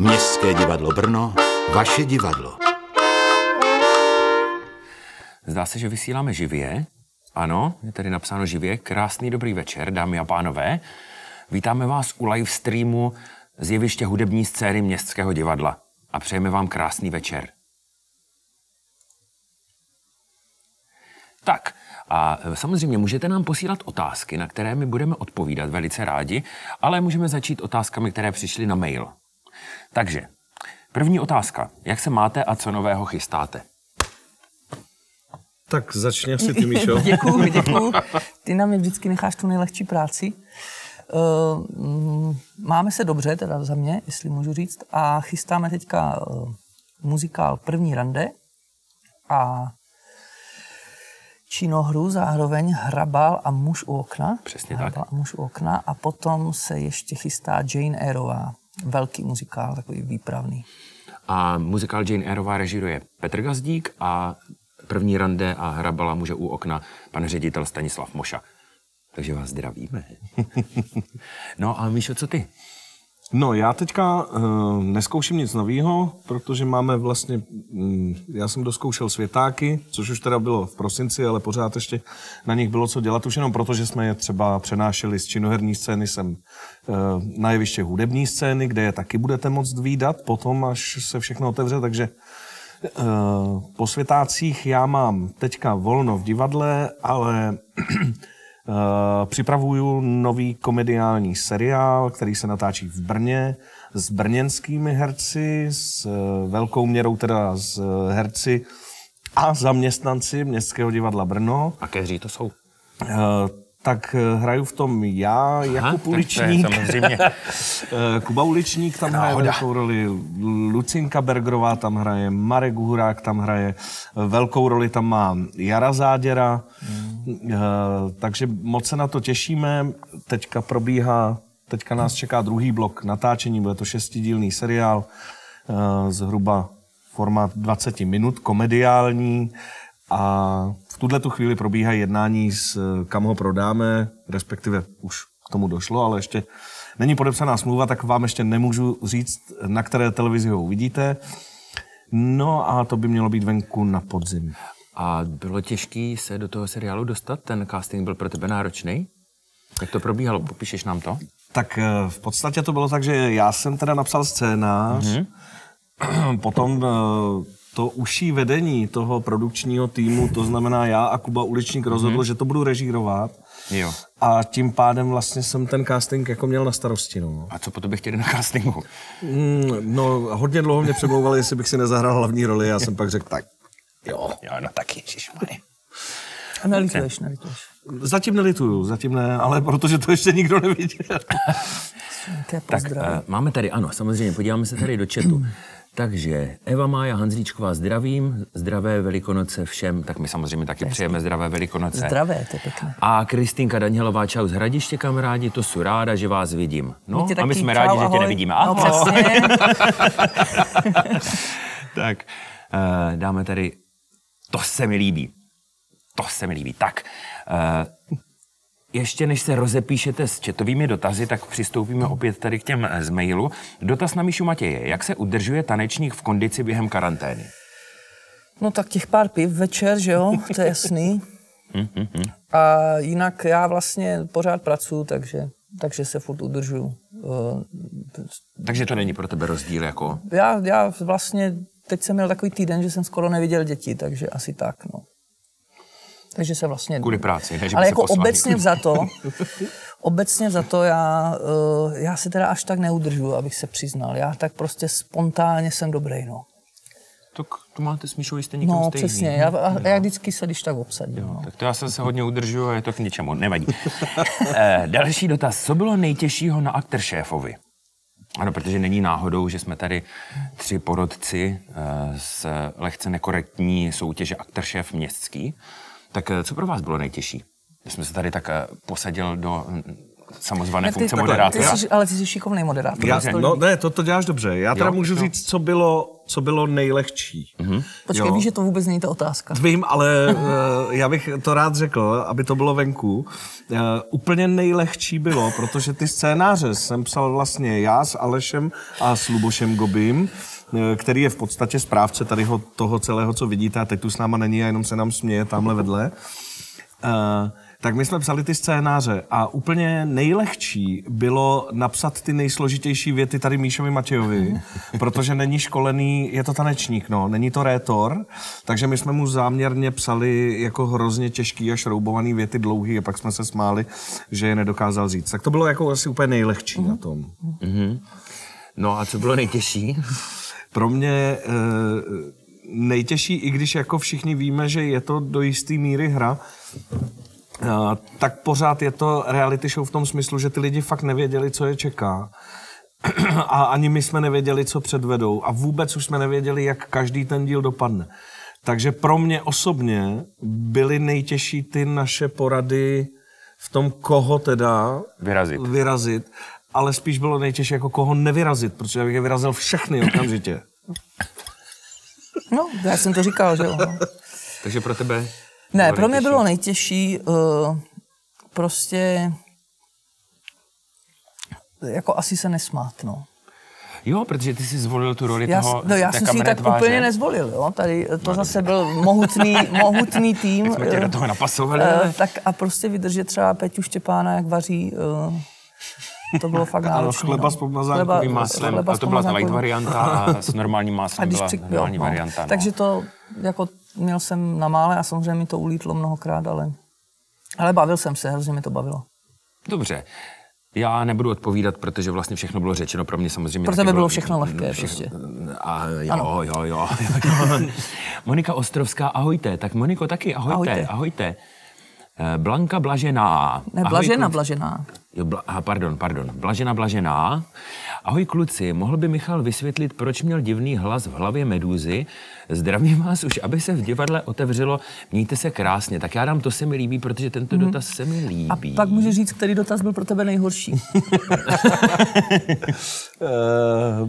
Městské divadlo Brno, vaše divadlo. Zdá se, že vysíláme živě. Ano, je tady napsáno živě. Krásný dobrý večer, dámy a pánové. Vítáme vás u live streamu z jeviště hudební scény Městského divadla a přejeme vám krásný večer. Tak, a samozřejmě můžete nám posílat otázky, na které my budeme odpovídat velice rádi, ale můžeme začít otázkami, které přišly na mail. Takže, první otázka. Jak se máte a co nového chystáte? Tak začni asi ty, Míšo. děkuju, děkuju. Ty na mě vždycky necháš tu nejlehčí práci. Uh, máme se dobře, teda za mě, jestli můžu říct, a chystáme teďka uh, muzikál První rande a činohru zároveň Hrabal a muž u okna. Přesně Hrabal tak. a muž u okna a potom se ještě chystá Jane Eyreová. Velký muzikál, takový výpravný. A muzikál Jane Eyreová režiruje Petr Gazdík a první rande a hrabala muže u okna pan ředitel Stanislav Moša. Takže vás zdravíme. no a Míšo, co ty? No, já teďka uh, neskouším nic nového, protože máme vlastně, um, já jsem doskoušel světáky, což už teda bylo v prosinci, ale pořád ještě na nich bylo co dělat, už jenom proto, že jsme je třeba přenášeli z činoherní scény sem uh, na jeviště hudební scény, kde je taky budete moct výdat potom, až se všechno otevře, takže uh, po světácích já mám teďka volno v divadle, ale připravuju nový komediální seriál, který se natáčí v Brně s brněnskými herci, s uh, velkou měrou teda s uh, herci a zaměstnanci Městského divadla Brno. A keří to jsou? Tak hraju v tom já, Jakub to je Uličník. samozřejmě. Kuba Uličník tam hraje Náhoda. velkou roli, Lucinka Bergerová tam hraje, Marek Hurák tam hraje, velkou roli tam má Jara Záděra, mm. Takže moc se na to těšíme. Teďka probíhá, teďka nás čeká druhý blok natáčení, bude to šestidílný seriál, eh, zhruba formát 20 minut, komediální a v tuhle tu chvíli probíhají jednání s kam ho prodáme, respektive už k tomu došlo, ale ještě není podepsaná smlouva, tak vám ještě nemůžu říct, na které televizi ho uvidíte. No a to by mělo být venku na podzim. A bylo těžké se do toho seriálu dostat? Ten casting byl pro tebe náročný? Jak to probíhalo? Popíšeš nám to? Tak eh, v podstatě to bylo tak, že já jsem teda napsal scénář, mm-hmm. potom eh, to uší vedení toho produkčního týmu, to znamená já a Kuba Uličník rozhodl, mm-hmm. že to budu režírovat. Jo. A tím pádem vlastně jsem ten casting jako měl na starosti. No, A co po tobě chtěli na castingu? mm, no hodně dlouho mě přemlouvali, jestli bych si nezahrál hlavní roli. Já jsem pak řekl tak. Jo. Jo, no tak ježišmarja. A nelituješ, nelituješ. Zatím nelituju, zatím ne, ale protože to ještě nikdo neviděl. Tak uh, máme tady, ano, samozřejmě, podíváme se tady do chatu. Takže Eva Mája Hanzlíčková zdravím, zdravé velikonoce všem, tak my samozřejmě taky přejeme zdravé velikonoce. Zdravé, to je pěkné. A Kristýnka Danielová, čau z Hradiště, kamarádi, to jsou ráda, že vás vidím. No, My a my jsme čau, rádi, že tě ahoj. nevidíme. No, Ahoj. přesně. tak, uh, dáme tady, to se mi líbí. To se mi líbí. Tak, uh, ještě než se rozepíšete s četovými dotazy, tak přistoupíme opět tady k těm eh, z mailu. Dotaz na Míšu Matěje. Jak se udržuje tanečník v kondici během karantény? No tak těch pár piv večer, že jo, to je jasný. A jinak já vlastně pořád pracuji, takže, takže se furt udržuju. Eh, Takže to není pro tebe rozdíl jako... Já, já vlastně, teď jsem měl takový týden, že jsem skoro neviděl děti, takže asi tak, no. Takže se vlastně... Kvůli práci, ne, že Ale jako poslali. obecně vzato, obecně vzato já, eh, já se teda až tak neudržuju, abych se přiznal. Já tak prostě spontánně jsem dobrý, no. Tak to máte s Míšou jistě někam No, stejný. přesně. Já, já vždycky se když tak obsadím. No. Tak to já se, se hodně udržuju a je to k ničemu, nevadí. eh, další dotaz. Co bylo nejtěžšího na aktor šéfovi? Ano, protože není náhodou, že jsme tady tři porodci eh, z lehce nekorektní soutěže aktor šéf městský. Tak eh, co pro vás bylo nejtěžší? Když jsme se tady tak eh, posadil do mm, samozvané funkce moderátora. ty jsi, ale ty jsi šikovný moderátor. Já, no ne, to, to děláš dobře. Já teda Jo, můžu říct, co bylo, co bylo nejlehčí. Mm-hmm. Počkej, víš, že to vůbec není ta otázka. Vím, ale uh, já bych to rád řekl, aby to bylo venku. Uh, úplně nejlehčí bylo, protože ty scénáře jsem psal vlastně já s Alešem a s Lubošem Gobím, eh, který je v podstatě správce tady ho- toho celého, co vidíte a teď tu s náma není a jenom se nám směje tamhle vedle. Uh, tak my jsme psali ty scénáře a úplně nejlehčí bylo napsat ty nejsložitější věty tady Míšovi Matějovi, protože není školený, je to tanečník, no, není to rétor, takže my jsme mu záměrně psali jako hrozně těžký a šroubovaný věty dlouhý a pak jsme se smáli, že je nedokázal říct. Tak to bylo jako asi úplně nejlehčí na tom. No a co bylo nejtěžší? Pro mě e, nejtěžší, i když jako všichni víme, že je to do jisté míry hra, tak pořád je to reality show v tom smyslu, že ty lidi fakt nevěděli, co je čeká. A ani my jsme nevěděli, co předvedou. A vůbec už jsme nevěděli, jak každý ten díl dopadne. Takže pro mě osobně byly nejtěžší ty naše porady v tom, koho teda Vyrazit. vyrazit ale spíš bylo nejtěžší jako koho nevyrazit, protože bych je vyrazil všechny okamžitě. No, já jsem to říkal, že jo. Takže pro tebe Ne, bylo pro mě nejtěžší? bylo nejtěžší uh, prostě jako asi se nesmát, no. Jo, protože ty jsi zvolil tu roli Já, toho no, já jsem si ji tak tváře. úplně nezvolil, jo. Tady to zase byl mohutný, mohutný tým. Jsme tě eh, do toho napasovali. eh, ale- tak a prostě vydržet třeba Peťu Štěpána, jak vaří, eh, to bylo fakt Ano, náročné. chleba no. s pomazánkovým chleba a to byla ta light varianta a s normálním A máslem když byla při, normální jo, no. varianta. No. Takže to, jako měl jsem na mále a samozřejmě mi to ulítlo mnohokrát, ale, ale bavil jsem se, hrozně mi to bavilo. Dobře. Já nebudu odpovídat, protože vlastně všechno bylo řečeno pro mě samozřejmě. Pro tebe bylo všechno lehké Všech- prostě. A jo, jo, jo, jo, jo. Monika Ostrovská, ahojte. Tak Moniko taky, ahojte, ahojte. Ahojte. Eh, Blanka Blažená. Ne, blažena, blažená. Jo, bla, aha, pardon, pardon. Blažena, blažená. Ahoj kluci, mohl by Michal vysvětlit, proč měl divný hlas v hlavě medúzy? Zdravím vás už, aby se v divadle otevřelo. Mějte se krásně. Tak já dám, to se mi líbí, protože tento Mhm. dotaz se mi líbí. A pak můžeš říct, který dotaz byl pro tebe nejhorší. Uh,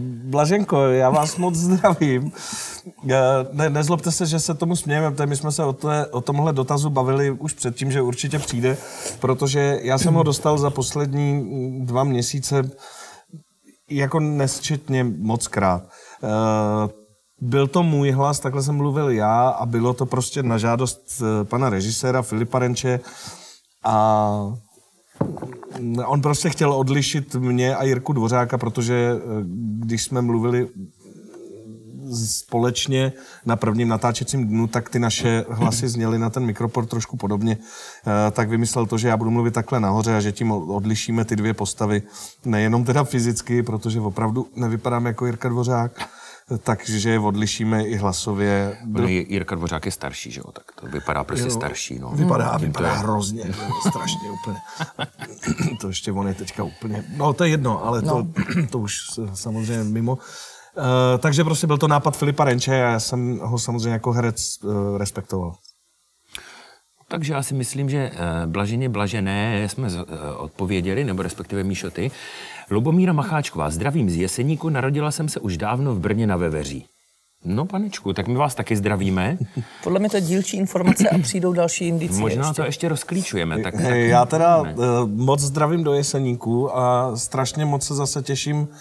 Blaženko, já vás moc zdravím. Uh, ne, nezlobte se, že se tomu smějeme, protože my jsme se o, té, o tomhle dotazu bavili už předtím, že určitě přijde, protože já jsem ho dostal za poslední mm, dva měsíce jako nesčetně moc krát. Uh, byl to můj hlas, takhle jsem mluvil já a bylo to prostě na žádost eh, pana režiséra Filipa Renče a On prostě chtěl odlišit mě a Jirku Dvořáka, protože eh, když jsme mluvili společně na prvním natáčecím dnu, tak ty naše hlasy zněly na ten mikroport trošku podobně. Eh, Tak vymyslel to, že já budu mluvit takhle nahoře a že tím odlišíme ty dvě postavy. Nejenom teda fyzicky, protože opravdu nevypadám jako Jirka Dvořák, takže je odlišíme i hlasově. Byl... Jirka Dvořák je starší, že jo? Tak to vypadá prostě Jo. starší. No. Vypadá, to vypadá je. hrozně, strašně úplně. to ještě on je teďka úplně, no to je jedno, ale to, to už samozřejmě mimo. Uh, takže prostě byl to nápad Filipa Renče a já jsem ho samozřejmě jako herec uh, respektoval. Takže já si myslím, že eh, blaženě blažené jsme eh, odpověděli, nebo respektive Míšo ty. Lubomíra Macháčková, zdravím z Jeseníku, narodila jsem se už dávno v Brně na Veveří. No, panečku, tak my vás taky zdravíme. Podle mě to je dílčí informace a přijdou další indicie. Možná ještě. to ještě rozklíčujeme. Tak, tak já teda ne. moc zdravím do Jeseníku a strašně moc se zase těším eh,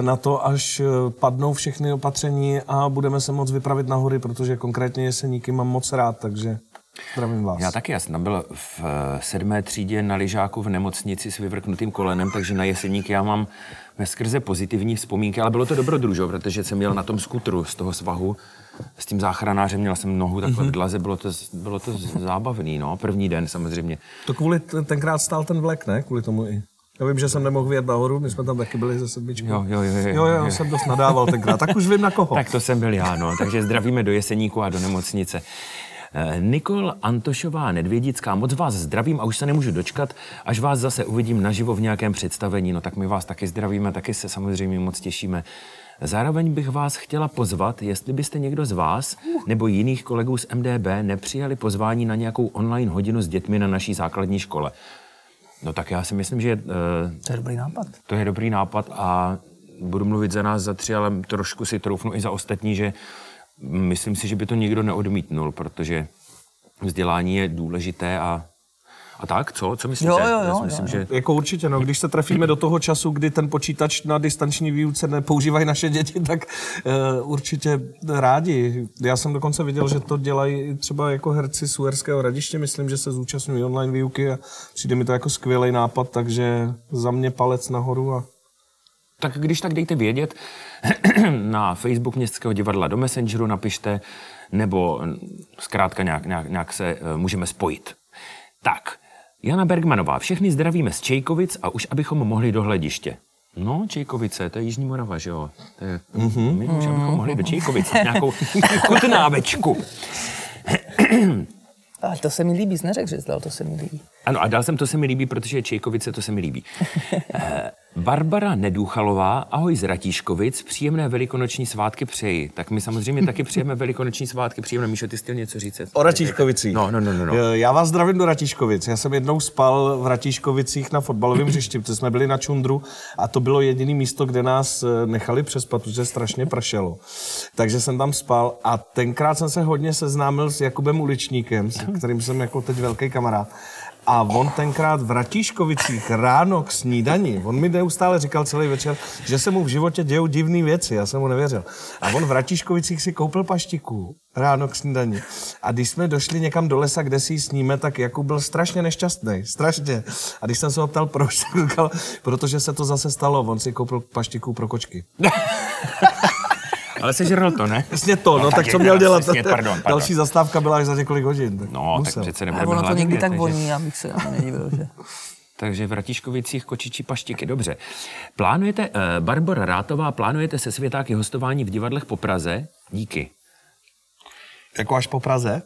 na to, až eh, padnou všechny opatření a budeme se moc vypravit na hory, protože konkrétně Jeseníky mám moc rád, takže zdravím vás. Já taky, já jsem tam byl v eh, sedmé třídě na lyžáku v nemocnici s vyvrknutým kolenem, takže na Jeseník já mám skrze pozitivní vzpomínky, ale bylo to dobrodružo, protože jsem jel na tom skutru z toho svahu s tím záchranářem, měl jsem nohu takhle v dlaze, bylo to, bylo to zábavný, no, první den samozřejmě. To kvůli tenkrát stál ten vlek, ne? Kvůli tomu i. Já vím, že jsem nemohl vyjet nahoru, my jsme tam taky byli ze sedmičkou. Jo, jo, jo, jo, jo, jo, jo. jsem dost nadával tenkrát. Tak už vím na koho. Tak to jsem byl já, no. Takže zdravíme do Jeseníku a do nemocnice. Eh, Nikol Antošová Nedvědická, moc vás zdravím a už se nemůžu dočkat, až vás zase uvidím naživo v nějakém představení. No tak my vás taky zdravíme, taky se samozřejmě moc těšíme. Zároveň bych vás chtěla pozvat, jestli byste někdo z vás nebo jiných kolegů z MDB nepřijali pozvání na nějakou online hodinu s dětmi na naší základní škole. No tak já si myslím, že uh, To je dobrý nápad. to je dobrý nápad a budu mluvit za nás za tři, ale trošku si troufnu i za ostatní, že myslím si, že by to nikdo neodmítnul, protože vzdělání je důležité a, a tak, co? Co myslíte? Jo, jo, jo, Já si jo, myslím, jo. že Jako určitě, no, když se trefíme do toho času, kdy ten počítač na distanční výuce nepoužívají naše děti, tak uh, určitě rádi. Já jsem dokonce viděl, že to dělají třeba jako herci z Uherského radiště, myslím, že se zúčastňují online výuky a přijde mi to jako skvělý nápad, takže za mě palec nahoru a Tak když tak dejte vědět na Facebook Městského divadla do Messengeru, napište, nebo zkrátka nějak, nějak, nějak se uh, můžeme spojit. Tak, Jana Bergmanová, všechny zdravíme z Čejkovic a už abychom mohli do hlediště. No, Čejkovice, to je Jižní Morava, že jo? To je, mm-hmm. My už abychom mohli do Čejkovic, nějakou chutnávečku. Ale to se mi líbí, jsi neřekl, že jsi dal, to se mi líbí. Ano, a dal jsem to se mi líbí, protože Čejkovice, to se mi líbí. Barbara Nedůchalová, ahoj z Ratíškovic, příjemné velikonoční svátky přeji. Tak my samozřejmě taky přejeme velikonoční svátky, příjemné. Míšo, ty jsi chtěl něco říct? O Ratíškovicích. No, no, no, no, no. Eh, Já vás zdravím do Ratíškovic. Já jsem jednou spal v Ratíškovicích na fotbalovém hřišti, protože jsme byli na Čundru a to bylo jediné místo, kde nás eh, nechali přespat, protože strašně pršelo. Takže jsem tam spal a tenkrát jsem se hodně seznámil s Jakubem Uličníkem, s kterým jsem jako teď velký kamarád. A on tenkrát v Ratíškovicích ráno k snídani, on mi neustále říkal celý večer, že se mu v životě dějou divné věci, já jsem mu nevěřil. A on v Ratíškovicích si koupil paštiku ráno k snídani. A když jsme došli někam do lesa, kde si ji sníme, tak Jakub byl strašně nešťastný, strašně. A když jsem se ho ptal, proč, tak říkal, protože se to zase stalo, on si koupil paštiku pro kočky. Ale sežral to, ne? Přesně to, no, No, tak, tak co měl dělat? přesně, pardon, pardon. Další zastávka byla až za několik hodin. Tak No, musel. tak přece Ale nebudeme ono to někdy tak takže- voní, abych se ani nedivil, že... Takže v Ratiškovicích kočičí paštiky, dobře. Plánujete, uh, Barbara Rátová, plánujete se světáky hostování v divadlech po Praze? Díky. Jako až po Praze?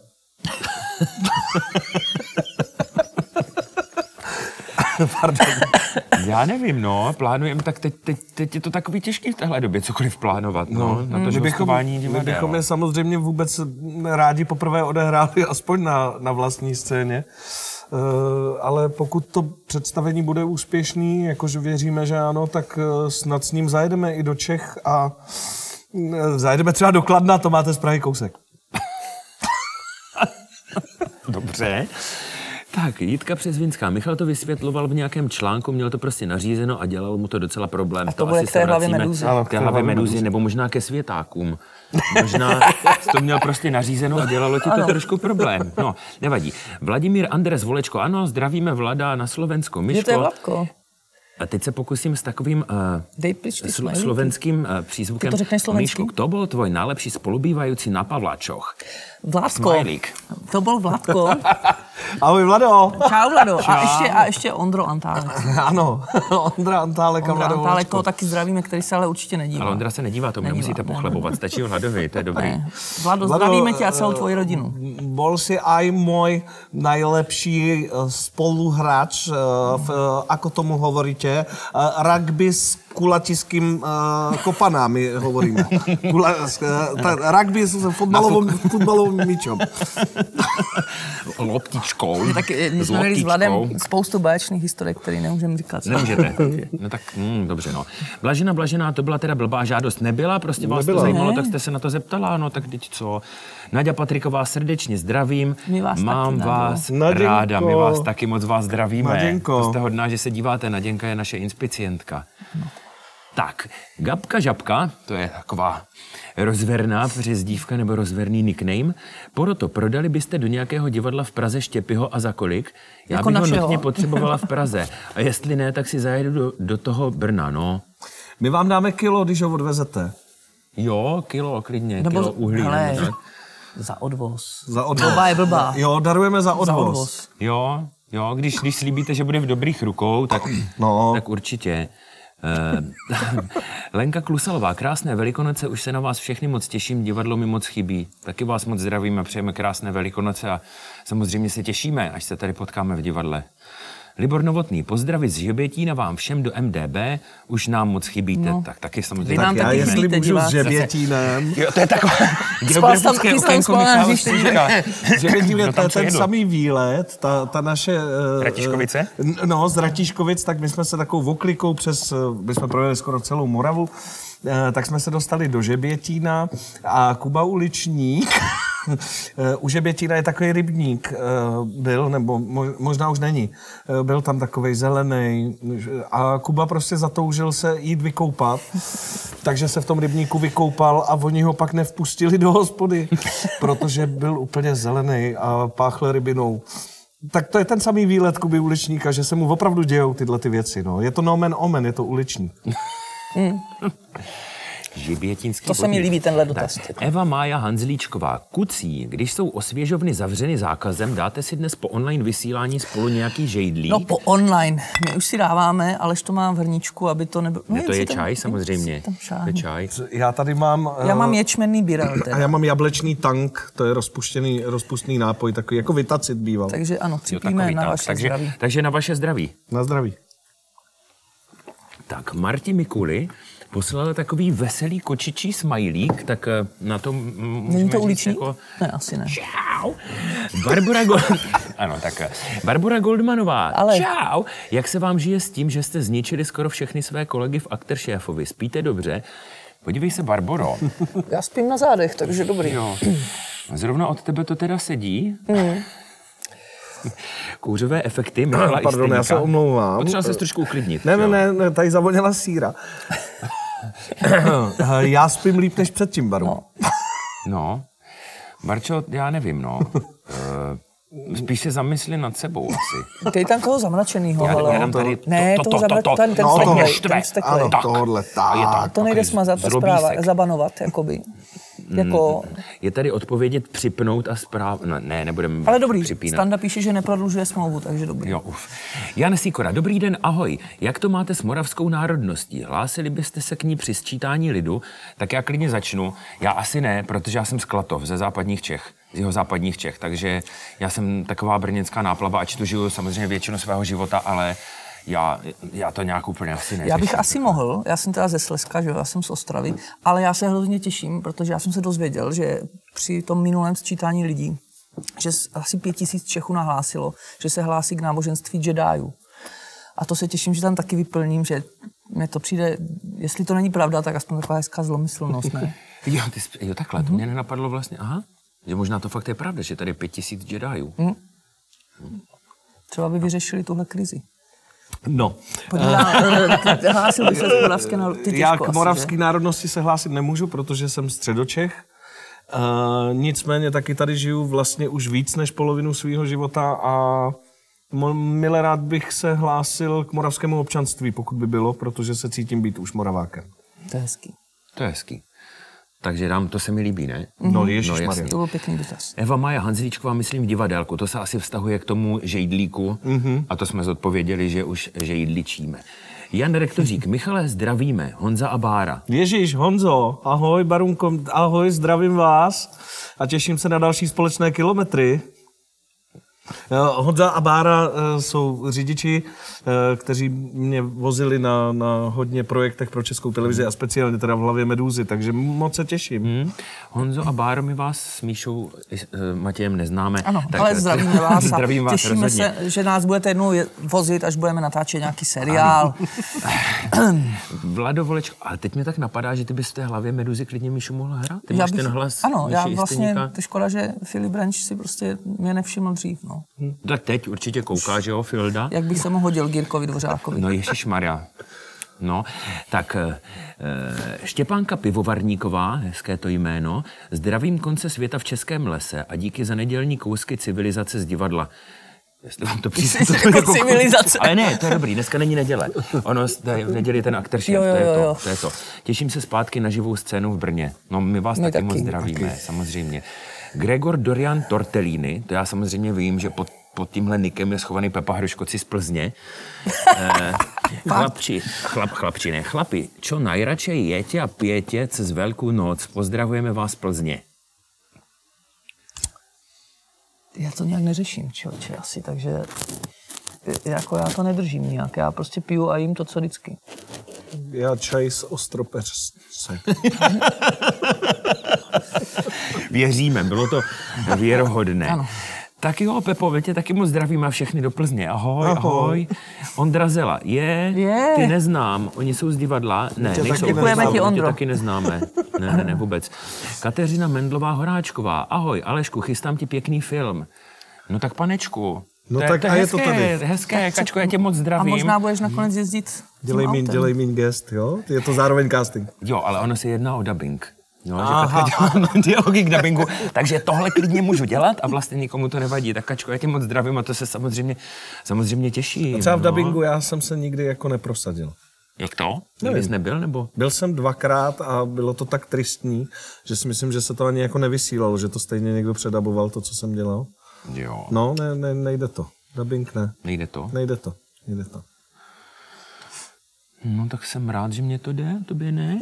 Pardon. Já nevím, no, plánujeme, tak teď, teď, teď je to takový těžký v téhle době cokoliv plánovat, no, no na to, že bychom, hostování my divadel. bychom je samozřejmě vůbec rádi poprvé odehráli, aspoň na, na vlastní scéně. Uh, ale pokud to představení bude úspěšný, jakože věříme, že ano, tak eh, snad s ním zajedeme i do Čech a eh, zajedeme třeba do Kladna, to máte z Prahy kousek. Dobře. Tak, Jitka Přezvinská. Michal to vysvětloval v nějakém článku, měl to prostě nařízeno a dělal mu to docela problém. A to bude k té hlavě meduzy. Ano, K té hlavě meduzy, nebo možná ke světákům. Možná to měl prostě nařízeno a dělalo ti to Ano. trošku problém. No, nevadí. Vladimír Andres Volečko, ano, zdravíme Vlada na Slovensko. Že to je Myško, Vladko. a teď se pokusím s takovým uh, Dej pryč slo- slovenským uh, přízvukem. Ty to řekneš? Míško, kto bol tvoj najlepší spolubývající na Pavláčoch? Vládko. Smajlík. To byl Vládko. Ahoj Vlado! Čau, Vlado. A ještě, a ještě Ondro Antálek. Ano, Ondra Antálek a Ondra Vlado Antálek, toho taky zdravíme, který se ale určitě nedívá. Ale Ondra se nedívá, to Nedívá, nemusíte ne. pochlebovat, stačí Vladovi, to je dobrý. Ne. Vlado, Vlado, zdravíme tě a celou eh, tvoji rodinu. Bol si aj môj najlepší eh, spoluhráč, eh, v, ako tomu hovoríte, rugby s kulatiským eh, kopanami hovoríme. Kula, s, eh, ta- rugby s fotbalovým, fotbalovým míčom. Loptičkou. My tak eh, my s jsme měli s Vladem spoustu báječných historek, které nemůžeme říkat. Nemůžete. No tak, hm, dobře, no. Blažena, Blažená, to byla teda blbá žádost. Nebyla, prostě vás Nebyla. to zajímalo, Ne. tak jste se na to zeptala, no tak teď co. Nadia Patriková, srdečně zdravím. My vás Mám taky, vás Naděnko. ráda, my vás taky moc vás zdravíme. Naděnko. To jste hodná, že se díváte. Naděnka je naše inspicientka. Tak, Gabka Žabka, to je taková rozverná přezdívka nebo rozverný nickname. Poroto, prodali byste do nějakého divadla v Praze Štěpyho a za kolik? Já Jako bych ho našeho. nutně potřebovala v Praze. A jestli ne, tak si zajedu do, do toho Brna, no. My vám dáme kilo, když ho odvezete. Jo, kilo, klidně, Nebo- kilo uhlí. hele, nebo tak. Za odvoz. Za odvoz. Blbá je blbá. Jo, darujeme za odvoz. Za odvoz. Jo, jo, když, když slíbíte, že bude v dobrých rukou, tak, No. tak určitě. Eh, Lenka Klusalová, krásné velikonoce, už se na vás všechny moc těším, divadlo mi moc chybí. Taky vás moc zdravím a přejeme krásné velikonoce a samozřejmě se těšíme, až se tady potkáme v divadle. Libor Novotný, pozdravy z Žebětína vám všem do MDB, už nám moc chybíte, No. tak taky Vy samozřejmě. nám Já taky jestli chybíte, můžu s diváci. žebětínem. Jo, to je takové tam- geografické okénko Michala. Žebětín je tam ten, samý výlet, ta, ta naše... eh, Ratiškovice? No, z Ratiškovic, tak my jsme se takovou oklikou přes, eh, my jsme projeli skoro celou Moravu, eh, tak jsme se dostali do Žebětína a Kuba Uličník, u Žebětína je takový rybník, eh, byl, nebo mo- možná už není, Eh, byl tam takový zelený a Kuba prostě zatoužil se jít vykoupat, takže se v tom rybníku vykoupal a oni ho pak nevpustili do hospody, protože byl úplně zelený a páchl rybinou. Tak to je ten samý výlet Kuby Uličníka, že se mu opravdu dějou tyhle ty věci. No. Je to nomen omen, je to uličník. Žibětínský To se mi líbí, tenhle dotaz. Tak, Eva Mája Hanzlíčková. Kucí, když jsou osvěžovny zavřeny zákazem, dáte si dnes po online vysílání spolu nějaký žejdlík? No po online. My už si dáváme, alež to mám v hrníčku, aby to nebylo... No, Ne, to jen je tam- čaj samozřejmě. tam To je čaj. Já tady mám... Já mám eh, ječmenný birel a teda. já mám jablečný tank, to je rozpuštěný, rozpustný nápoj, takový jako vytacit býval. Takže ano, Jo, připíme na tak. vaše takže, zdraví. takže na vaše zdraví. Na zdraví. Tak, Marti Mikuli poslala takový veselý kočičí smajlík, tak eh, na tom můžeme Není to říct uliční? Jako, Ne, asi ne. Čau. Barbara Gold... ano, tak eh, Barbara Goldmanová. Ale- Čau. Jak se vám žije s tím, že jste zničili skoro všechny své kolegy v Akteršéfovi? Spíte dobře? Podívej se, Barboro. Já spím na zádech, takže dobrý. Jo. Zrovna od tebe to teda sedí. Mm. Kouřové efekty Michala Pardon, já se omlouvám. Potřeba se trošku uklidnit. Ne, ne, ne, ne, tady zavoněla síra. já spím líp než předtím, Baru. No. No, Barčo, já nevím, no. Eh, Spíš se zamysli nad sebou asi. Ty tam toho zamračenýho, Já, ale... já dám tady Ne, to, to, to, zamra... to, ten, ten No, toho ten steklej. Ano, Tak. tohle, A je tak. To nejde smazat, ta zpráva, zabanovat, jakoby. Jako... Je tady odpovědět připnout a zpráv... No, ne, nebudeme Ale dobrý, připínat. Standa píše, že neprodlužuje smlouvu, takže dobrý. Jo, uf. Jan Sikora, dobrý den, ahoj. Jak to máte s moravskou národností? Hlásili byste se k ní při sčítání lidu? Tak já klidně začnu. Já asi ne, protože já jsem z Klatov, ze západních Čech, z jeho západních Čech, takže já jsem taková brněnská náplava, ač tu žiju samozřejmě většinu svého života, ale já, já to nějak úplně asi neřeším. Já bych asi mohl, já jsem teda ze Slezska, že jo, já jsem z Ostravy, ale já se hrozně těším, protože já jsem se dozvěděl, že při tom minulém sčítání lidí, že asi pět tisíc Čechů nahlásilo, že se hlásí k náboženství Jediů. A to se těším, že tam taky vyplním, že mně to přijde, jestli to není pravda, tak aspoň taková hezká zlomyslnost, ne? Jo, ty, sp- jo takhle, to mě nenapadlo vlastně. Aha, že možná to fakt je pravda, že tady je pět tisíc Jediů. Třeba by vyřešili tuhle krizi. No, Podívá, eh, hlásil by se z moravské národ- ty já k moravské národnosti se hlásit nemůžu, protože jsem středočech. Uh, nicméně taky tady žiju vlastně už víc než polovinu svého života a mile rád bych se hlásil k moravskému občanství, pokud by bylo, protože se cítím být už moravákem. To je hezký. To je hezký. Takže dám, to se mi líbí, ne? No, No, ježišmarja. jasně. To byl pěkný dotaz. Eva Maja Hanzlíčková, myslím, v divadelku. To se asi vztahuje k tomu žejdlíku. Mm-hmm. A to jsme zodpověděli, že už žejdličíme. Jan Rektořík, Michale, zdravíme. Honza a Bára. Ježíš, Honzo, ahoj, Barunko, ahoj, zdravím vás a těším se na další společné kilometry. Eh, Honza a Bára eh, jsou řidiči, eh, kteří mě vozili na, na hodně projektech pro českou televizi a speciálně teda v hlavě Medúzy, takže moc se těším. Hm? Honzo a Báro, my vás s Míšou Matějem neznáme. Ano, Tak, ale zdravíme vás a zdravím vás těšíme rozhodně. se, že nás budete jednou je- vozit, až budeme natáčet nějaký seriál. Vlado Volečko, ale teď mě tak napadá, že ty bys v té hlavě Meduzy klidně Míšu mohl hrát. Ty Já máš bych- ten hlas Ano, já Míši vlastně, Jistýníka. to je škoda, že Filip Branch si prostě mě nevšiml dřív, no. Tak teď určitě kouká, že jo, Filda? Jak bych se mohl hodil Girkovi Dvořákovi. No Ježíš Maria. No, tak eh, eh, Štěpánka Pivovarníková, hezké to jméno, zdravím konce světa v Českém lese a díky za nedělní kousky civilizace z divadla. Jestli vám to přijde, to jako civilizace. Ale ne, to je dobrý, dneska není neděle. Ono, v neděli ten aktor to, je to, to je to. Těším se zpátky na živou scénu v Brně. No, my vás My taky, taky. moc zdravíme, samozřejmě. Gregor Dorian Tortellini, to já samozřejmě vím, že pod, pod tímhle nikem je schovaný Pepa Hruškoci z Plzně. Eh, chlapči, chlap, chlapči, ne, chlapi, čo najradšej jete a pijete cez Veľkú noc. Pozdravujeme vás z Plzně. Já to nějak neřeším, člověče, asi, takže jako já to nedržím nějak. Já prostě piju a jím to, co vždycky. Já čaj z ostropeřce. Věříme, bylo to věrohodné. Ano. Tak jo, Pepo, tě taky moc zdravím a všechny do Plzně. Ahoj, ahoj. Ahoj. Ondra Zela, je, Je. ty neznám, oni jsou z divadla, ne, tě nejsou. taky Děkujeme neznám. ti, my tě Ondro. taky neznáme, ne, ne, ne, vůbec. Kateřina Mendlová Horáčková, ahoj, Alešku, chystám ti pěkný film. No tak panečku, No to tak to a je to hezké, tady. Hezké, Kačko, já tě moc A zdravím. možná budeš nakonec jezdit Dělej mín, autem. dělej mín gest, jo? Je to zároveň casting. Jo, ale ono se jedná o dubbing. Jo, že Aha. Katka dělá dialogy k dubbingu, takže tohle klidně můžu dělat a vlastně nikomu to nevadí. Tak Kačko, já tě moc zdravím a to se samozřejmě, samozřejmě těší. Třeba v no. dubbingu já jsem se nikdy jako neprosadil. Jak to? Nikdy jsi nebyl, nebo? Byl jsem dvakrát a bylo to tak tristní, že si myslím, že se to ani jako nevysílalo, že to stejně někdo předaboval to, co jsem dělal. Jo. No, ne, ne, nejde to. Dubbing ne. Nejde to? Nejde to. Nejde to. No tak jsem rád, že mě to jde, tobě ne.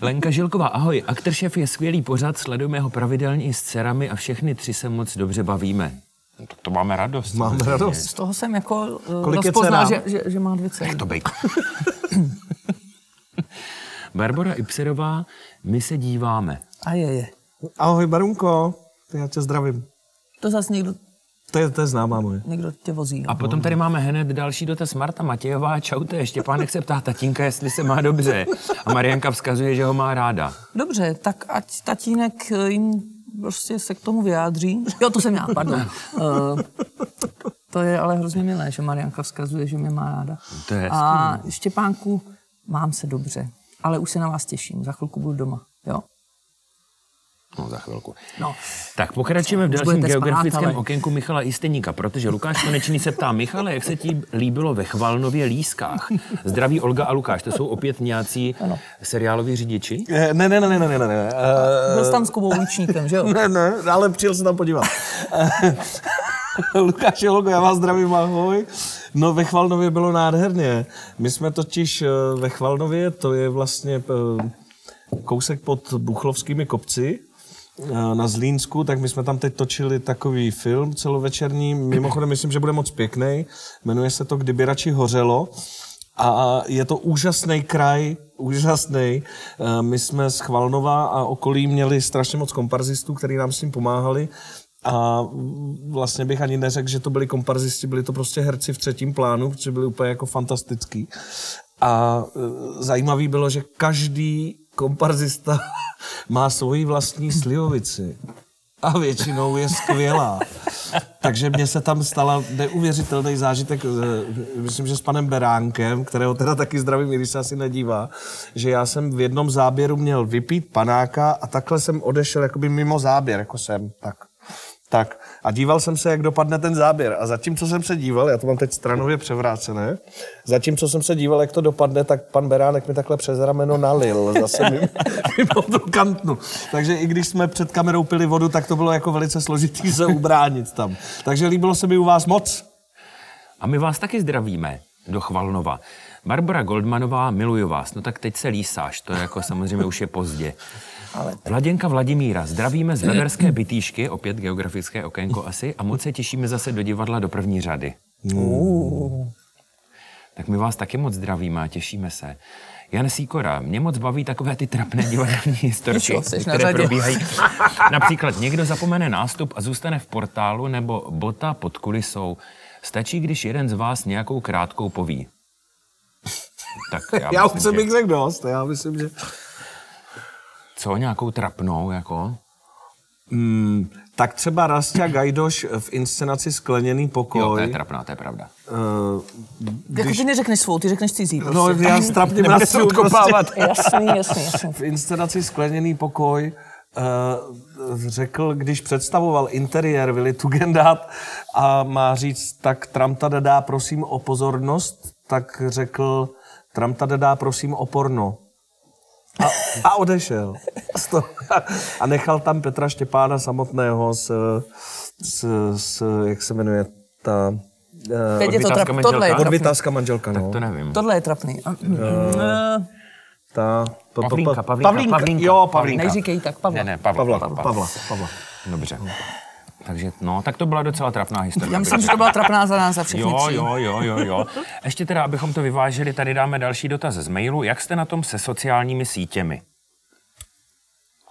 Lenka Žilková, ahoj. Aktoršef je skvělý pořad, sledujeme ho pravidelně i s dcerami a všechny tři se moc dobře bavíme. No, tak to máme radost. Máme samozřejmě. radost. Z toho jsem jako Kolik Kolik je rozpoznal, že, že, že, má dvě dcery. Jak to být? Barbara Ipserová, my se díváme. A je, je. Ahoj, Barunko. Já tě zdravím. To zase někdo, To je, to je známá moje. někdo tě vozí. A potom tady máme hned další dotaz Marta Matějová. Čaute, Štěpánek se ptá tatínka, jestli se má dobře. A Marianka vzkazuje, že ho má ráda. Dobře, tak ať tatínek eh, jim prostě se k tomu vyjádří. Jo, to jsem já, pardon. Uh, to je ale hrozně milé, že Marianka vzkazuje, že mě má ráda. To je A Štěpánku, mám se dobře, ale už se na vás těším. Za chvilku budu doma, jo? No, za chvilku. No. Tak pokračujeme v dalším geografickém ale- okénku Michala Jisteníka, protože Lukáš Konečný se ptá, Michale, jak se ti líbilo ve Chvalnově Lískách? Zdraví Olga a Lukáš, to jsou opět nějací seriáloví řidiči? Eh, Ne, ne, ne, ne, ne, ne, ne. eh, Byl jsi tam s Kubou Líčníkem, že jo? Ne, ne, ale přijel se tam podívat. Lukáš Holgo, já vás zdravím, ahoj. No ve Chvalnově bylo nádherně. My jsme totiž eh, ve Chvalnově, to je vlastně eh, kousek pod Buchlovskými kopci, eh, na Zlínsku, tak my jsme tam teď točili takový film celovečerní, mimochodem myslím, že bude moc pěkný, jmenuje se to Kdyby radši hořelo a je to úžasný kraj, úžasný. Eh, My jsme z Chvalnova a okolí měli strašně moc komparzistů, kteří nám s tím pomáhali a vlastně bych ani neřekl, že to byli komparzisti, byli to prostě herci v třetím plánu, protože byli úplně jako fantastický. A e, zajímavý bylo, že každý komparzista má svoji vlastní slivovici. A většinou je skvělá. Takže mně se tam stala neuvěřitelný zážitek, e, myslím, že s panem Beránkem, kterého teda taky zdravím, i když se asi nedívá, že já jsem v jednom záběru měl vypít panáka a takhle jsem odešel jakoby mimo záběr, jako jsem, tak. Tak a díval jsem se, jak dopadne ten záběr. A zatímco jsem se díval, já to mám teď stranově převrácené, zatímco jsem se díval, jak to dopadne, tak pan Beránek mi takhle přes rameno nalil zase mimo, mimo tu kantnu. Takže i když jsme před kamerou pili vodu, tak to bylo jako velice složitý se ubránit tam. Takže líbilo se mi u vás moc. A my vás taky zdravíme do Chvalnova. Barbara Goldmanová, miluju vás. No tak teď se lísáš, to je jako samozřejmě už je pozdě. Ale... Vladěnka Vladimíra, zdravíme z Veverské bytýšky, opět geografické okénko asi, a moc se těšíme zase do divadla do první řady. Tak my vás taky moc zdravíme a těšíme se. Jan Sýkora, mě moc baví takové ty trapné divadelní historky, na které řadě. probíhají. Například někdo zapomene nástup a zůstane v portálu nebo bota pod kulisou. Stačí, když jeden z vás nějakou krátkou poví. Tak já, Já myslím, už jsem že- bych řekl dost, já myslím, že... Co, nějakou trapnou, jako? Hmm, tak třeba Rastě Gajdoš v inscenaci Skleněný pokoj. Jo, to je trapná, to je pravda. eh, Jako ty neřekneš svou, ty řekneš cizí. No, Prostě. já strapně Nebude se pracuju odkopávat. Jasný, jasný, jasný. v inscenaci Skleněný pokoj uh, řekl, když představoval interiér Vili Tugendát a má říct, tak Tramta dá prosím o pozornost, tak řekl Tramta dá prosím o porno. A, a odešel. Z toho. A nechal tam Petra Štěpána samotného s, s, s jak se jmenuje ta... eh, Teď je to Odvytázka trap, tohle je manželka? manželka, no. To nevím. Tohle je trapný. A- Eh, Ta, pa- pa- Pavlínka, pa- Pavlínka, Pavlínka. Jo, Pavlínka. Neříkej tak, Pavla. Ne, ne, Pavla. Pavla, Pavla, Pavla. Dobře. Takže no, tak to byla docela trapná historie. Já myslím, že to byla trapná za nás, za všechny Jo, tři. jo, jo, jo, jo. Ještě teda, abychom to vyvážili, tady dáme další dotaz z mailu. Jak jste na tom se sociálními sítěmi?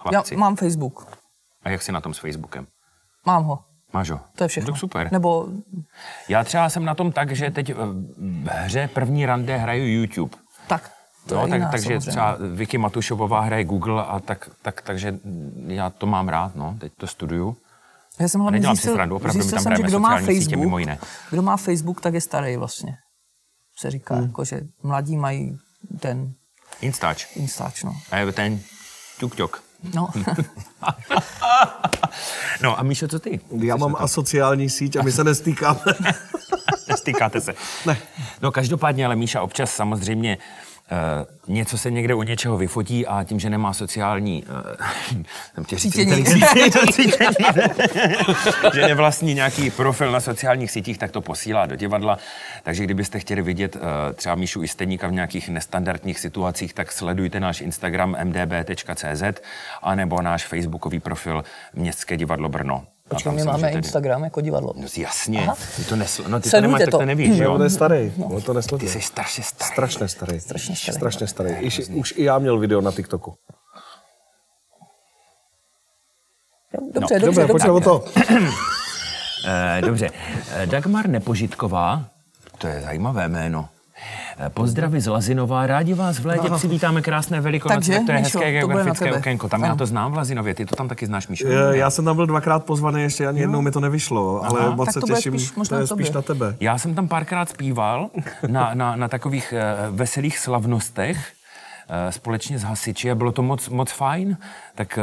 Já Chlapci. mám Facebook. A jak jsi na tom s Facebookem? Mám ho. Máš ho? To je všechno. Tak super. Nebo Já třeba jsem na tom tak, že teď eh, v hře první rande hraju YouTube. tak. To No, je tak, jiná, takže samozřejmě. třeba Vicky Matušovová hraje Google a tak, tak, takže já to mám rád, no, teď to studuju. Já jsem hlavně Nedělám si zjistil, srandu, opravdu zjistil tam jsem, že kdo má sociální sítě Facebook, mimo jiné. kdo má Facebook, tak je starý vlastně. Se říká, Hmm. jako, že mladí mají ten Instač. Instač, no. A je ten tuk tuk. no. No a Míšo, co ty? Já mám asociální síť a my se nestýkáme. Stýkáte se. Ne. No každopádně, ale Míša občas samozřejmě Uh, něco se někde u něčeho vyfotí a tím, že nemá sociální uh, říct Cítění. inteligenci, cítění, že nevlastní nějaký profil na sociálních sítích, tak to posílá do divadla. Takže kdybyste chtěli vidět uh, třeba Míšu Isteníka v nějakých nestandardních situacích, tak sledujte náš Instagram mdb.cz a nebo náš facebookový profil Městské divadlo Brno. Počkej, tam my máme Instagram jako divadlo. No jasně, Aha. ty to nesl... no, ty to Sledujte nemáš, tak to. to nevíš, Jo, on je starý. On to Ty nesleduje. jsi strašně starý. Strašně starý. Strašně starý. Strašně starý. Už, už i já měl video na TikToku. Dobře, dobře, Dobře, dobře. pojďme o to. Eh, dobře. Eh, Dagmar Nepožitková, to je zajímavé jméno. Eh, Pozdravy z Lazinova, rádi vás v létě přivítáme krásné velikonoce, Takže, tak to je Míšo, hezké to geografické okénko. Tam já Ano. to znám v Lazinově, ty to tam taky znáš, Míšo? Eh, Já jsem tam byl dvakrát pozvaný, ještě ani jednou mi to nevyšlo, ale moc Tak se těším, spíš možná to je spíš na tebe. Já jsem tam párkrát zpíval na, na, na takových eh, veselých slavnostech společně s hasiči a bylo to moc, moc fajn. Tak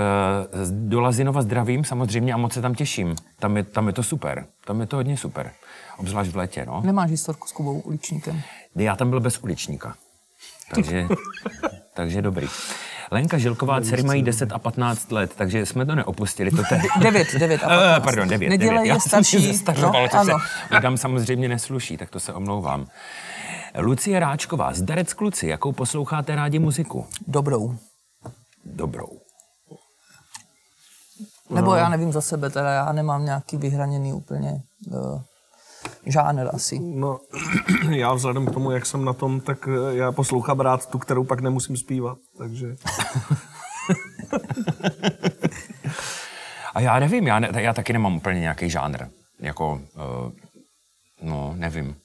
do Lazinova zdravím samozřejmě a moc se tam těším. Tam je, tam je to super. Tam je to hodně super. Obzvlášť v létě, no. Nemáš historku s Kubou Uličníkem. Já tam byl bez uličníka. Takže, takže dobrý. Lenka Žilková, dcery mají 10 a 15 let, takže jsme to neopustili. To te... Devět, devět a Eh, patnáct. Pardon, 9. Nedělej je starší. Zestařoval, No, ano. se samozřejmě nesluší, tak to se omlouvám. Lucie Ráčková, zdarec kluci, jakou posloucháte rádi muziku? Dobrou. Dobrou. Nebo já nevím za sebe, teda já nemám nějaký vyhraněný úplně uh, žánr asi. No, já vzhledem k tomu, jak jsem na tom, tak eh, já poslouchám rád tu, kterou pak nemusím zpívat, takže... A já nevím, já, ne, já taky nemám úplně nějaký žánr. Jako, uh, no, nevím.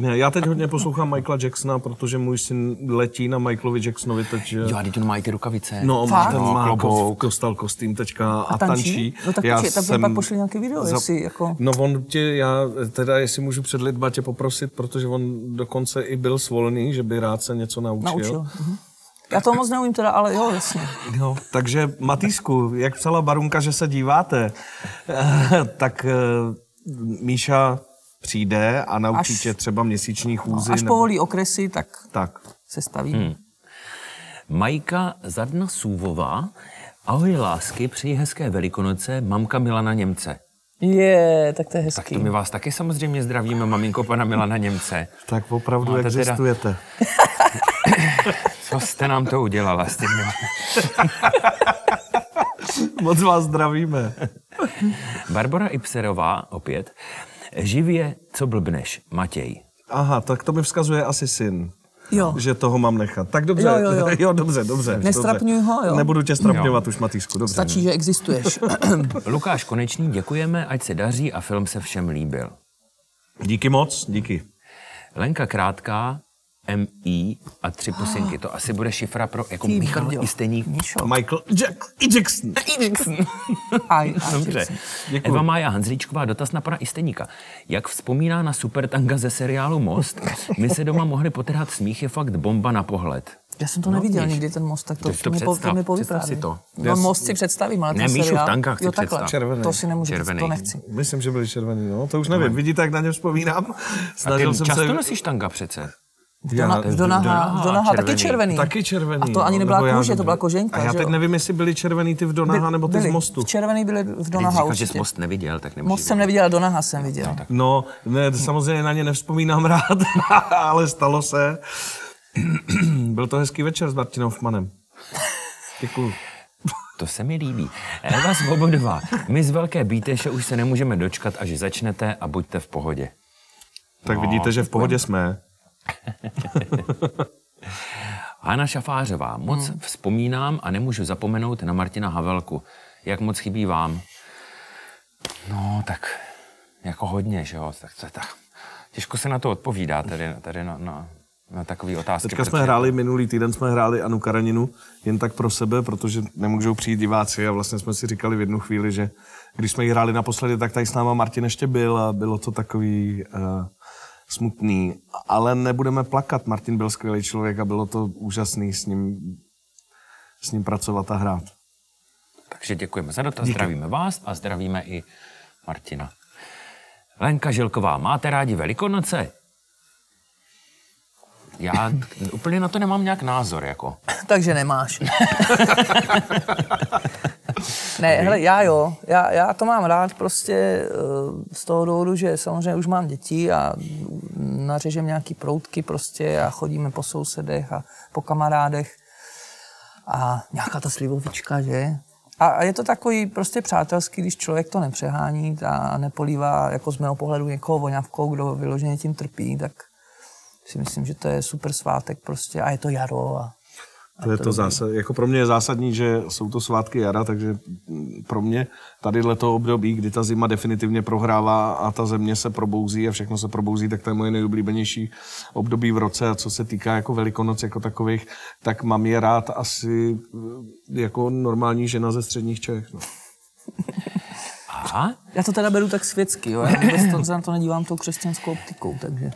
Ne, já teď hodně poslouchám Michaela Jacksona, protože můj syn letí na Michaelovi Jacksonovi teď. Jo, a teď on mají ty rukavice. No, Fakt? ten No, má klobouk. kos, dostal kostým teďka a, A tančí? No tak Já počkej, tak jsem pak pošli nějaký video, jestli jako- No on tě, já teda, jestli můžu před lidma tě poprosit, protože on dokonce i byl svolný, že by rád se něco naučil. Naučil. Mhm. Já to moc neumím teda, ale jo, jasně. Jo, takže Matýsku, jak psala Barunka, že se díváte, tak eh, Míša přijde a naučí Až- tě třeba měsíční chůzi. Až povolí okresy, tak Tak. se staví. Hmm. Majka Zadna Sůvová. Ahoj lásky, přeji hezké velikonoce, mamka Milana Němce. Je, tak to je Tak hezký. to my vás taky samozřejmě zdravíme, maminko pana Milana Němce. Tak opravdu Máte teda- existujete. Co jste nám to udělala s tím? Moc vás zdravíme. Barbara Ipserová, opět. Živě, co blbneš, Matěj. Aha, tak to mi vzkazuje asi syn. Jo. Že toho mám nechat. Tak dobře, Jo, jo, jo. jo dobře, dobře. Nestrapňuj dobře. ho, jo. Nebudu tě strapňovat už, Matýsku, dobře. Stačí, že existuješ. Lukáš Konečný, děkujeme, ať se daří a film se všem líbil. Díky moc, díky. Lenka Krátká, MI a tři pusinky. To asi bude šifra pro jako Ty Michal brďo. Isteník. Míšo. Michael Jack, i Jackson. Aj, aj, Dobře. Děkuju. Eva Mája Hanzlíčková, dotaz na pana Isteníka. Jak vzpomíná na supertanga ze seriálu Most? My se doma mohli potrhat smích, je fakt bomba na pohled. Já jsem to neviděl vidíš. nikdy, ten most, tak to, si to mi, po, představ, to mi povypráví. si to. No, most si představím, ale Ne, ten Míšu v seriál... tankách jo, takhle. Červený. To si nemůžu Červený. říct, to nechci. Myslím, že byli červený, no. To už nevím. Vidíte, jak na ně vzpomínám? A ty Snažil jsem často se... nosíš tanga přece. V Dona, Donaha, v Donaha taky červený. Taky červený. A to ani no, nebyla nebo já kůže, to byla koženka, A já že teď nevím, jestli byli červený ty v Donaha, nebo ty byli. z mostu. V červený byly v Donaha říkáš, že jsi určitě. most neviděl, tak nemůžeš. Most jsem neviděl, Donaha jsem viděl. No, ne, samozřejmě na ně nevzpomínám rád, ale stalo se. Byl to hezký večer s Martinem Hoffmanem. Děkuju. To se mi líbí. Eva Svobodová, my z Velké Bíteše už se nemůžeme dočkat, až začnete a buďte v pohodě. Tak vidíte, že v pohodě jsme. Hana Šafářová, moc hmm. vzpomínám a nemůžu zapomenout na Martina Havelku. Jak moc chybí vám? No, tak jako hodně, že jo? Tak, tak, tak. Těžko se na to odpovídá tady, tady na, na, na takové otázky. Teďka jsme hráli, minulý týden jsme hráli Anu Karaninu jen tak pro sebe, protože nemůžou přijít diváci a vlastně jsme si říkali v jednu chvíli, že když jsme ji hráli naposledy, tak tady s náma Martin ještě byl a bylo to takový uh, smutný. Ale nebudeme plakat, Martin byl skvělý člověk a bylo to úžasný s ním, s ním pracovat a hrát. Takže děkujeme za dotaz, Díky. zdravíme vás a zdravíme i Martina. Lenka Žilková, máte rádi Velikonoce? Já úplně na to nemám nějak názor, jako. Takže nemáš. ne, hele, já jo, já, já to mám rád prostě eh, z toho důvodu, že samozřejmě už mám děti a nařežem nějaký proutky prostě a chodíme po sousedech a po kamarádech a nějaká ta slivovička, že? A je to takový prostě přátelský, když člověk to nepřehání a nepolívá jako z mého pohledu někoho voňavkou, kdo vyloženě tím trpí, tak si myslím, že to je super svátek prostě a je to jaro a to je to zásad, jako pro mě je zásadní, že jsou to svátky jara, takže pro mě tady to období, kdy ta zima definitivně prohrává a ta země se probouzí a všechno se probouzí, tak to je moje nejoblíbenější období v roce a co se týká jako velikonoc jako takových, tak mám je rád asi jako normální žena ze středních Čech. No. Aha. Já to teda beru tak světsky, jo? já vůbec to, se na to nedívám tou křesťanskou optikou, takže...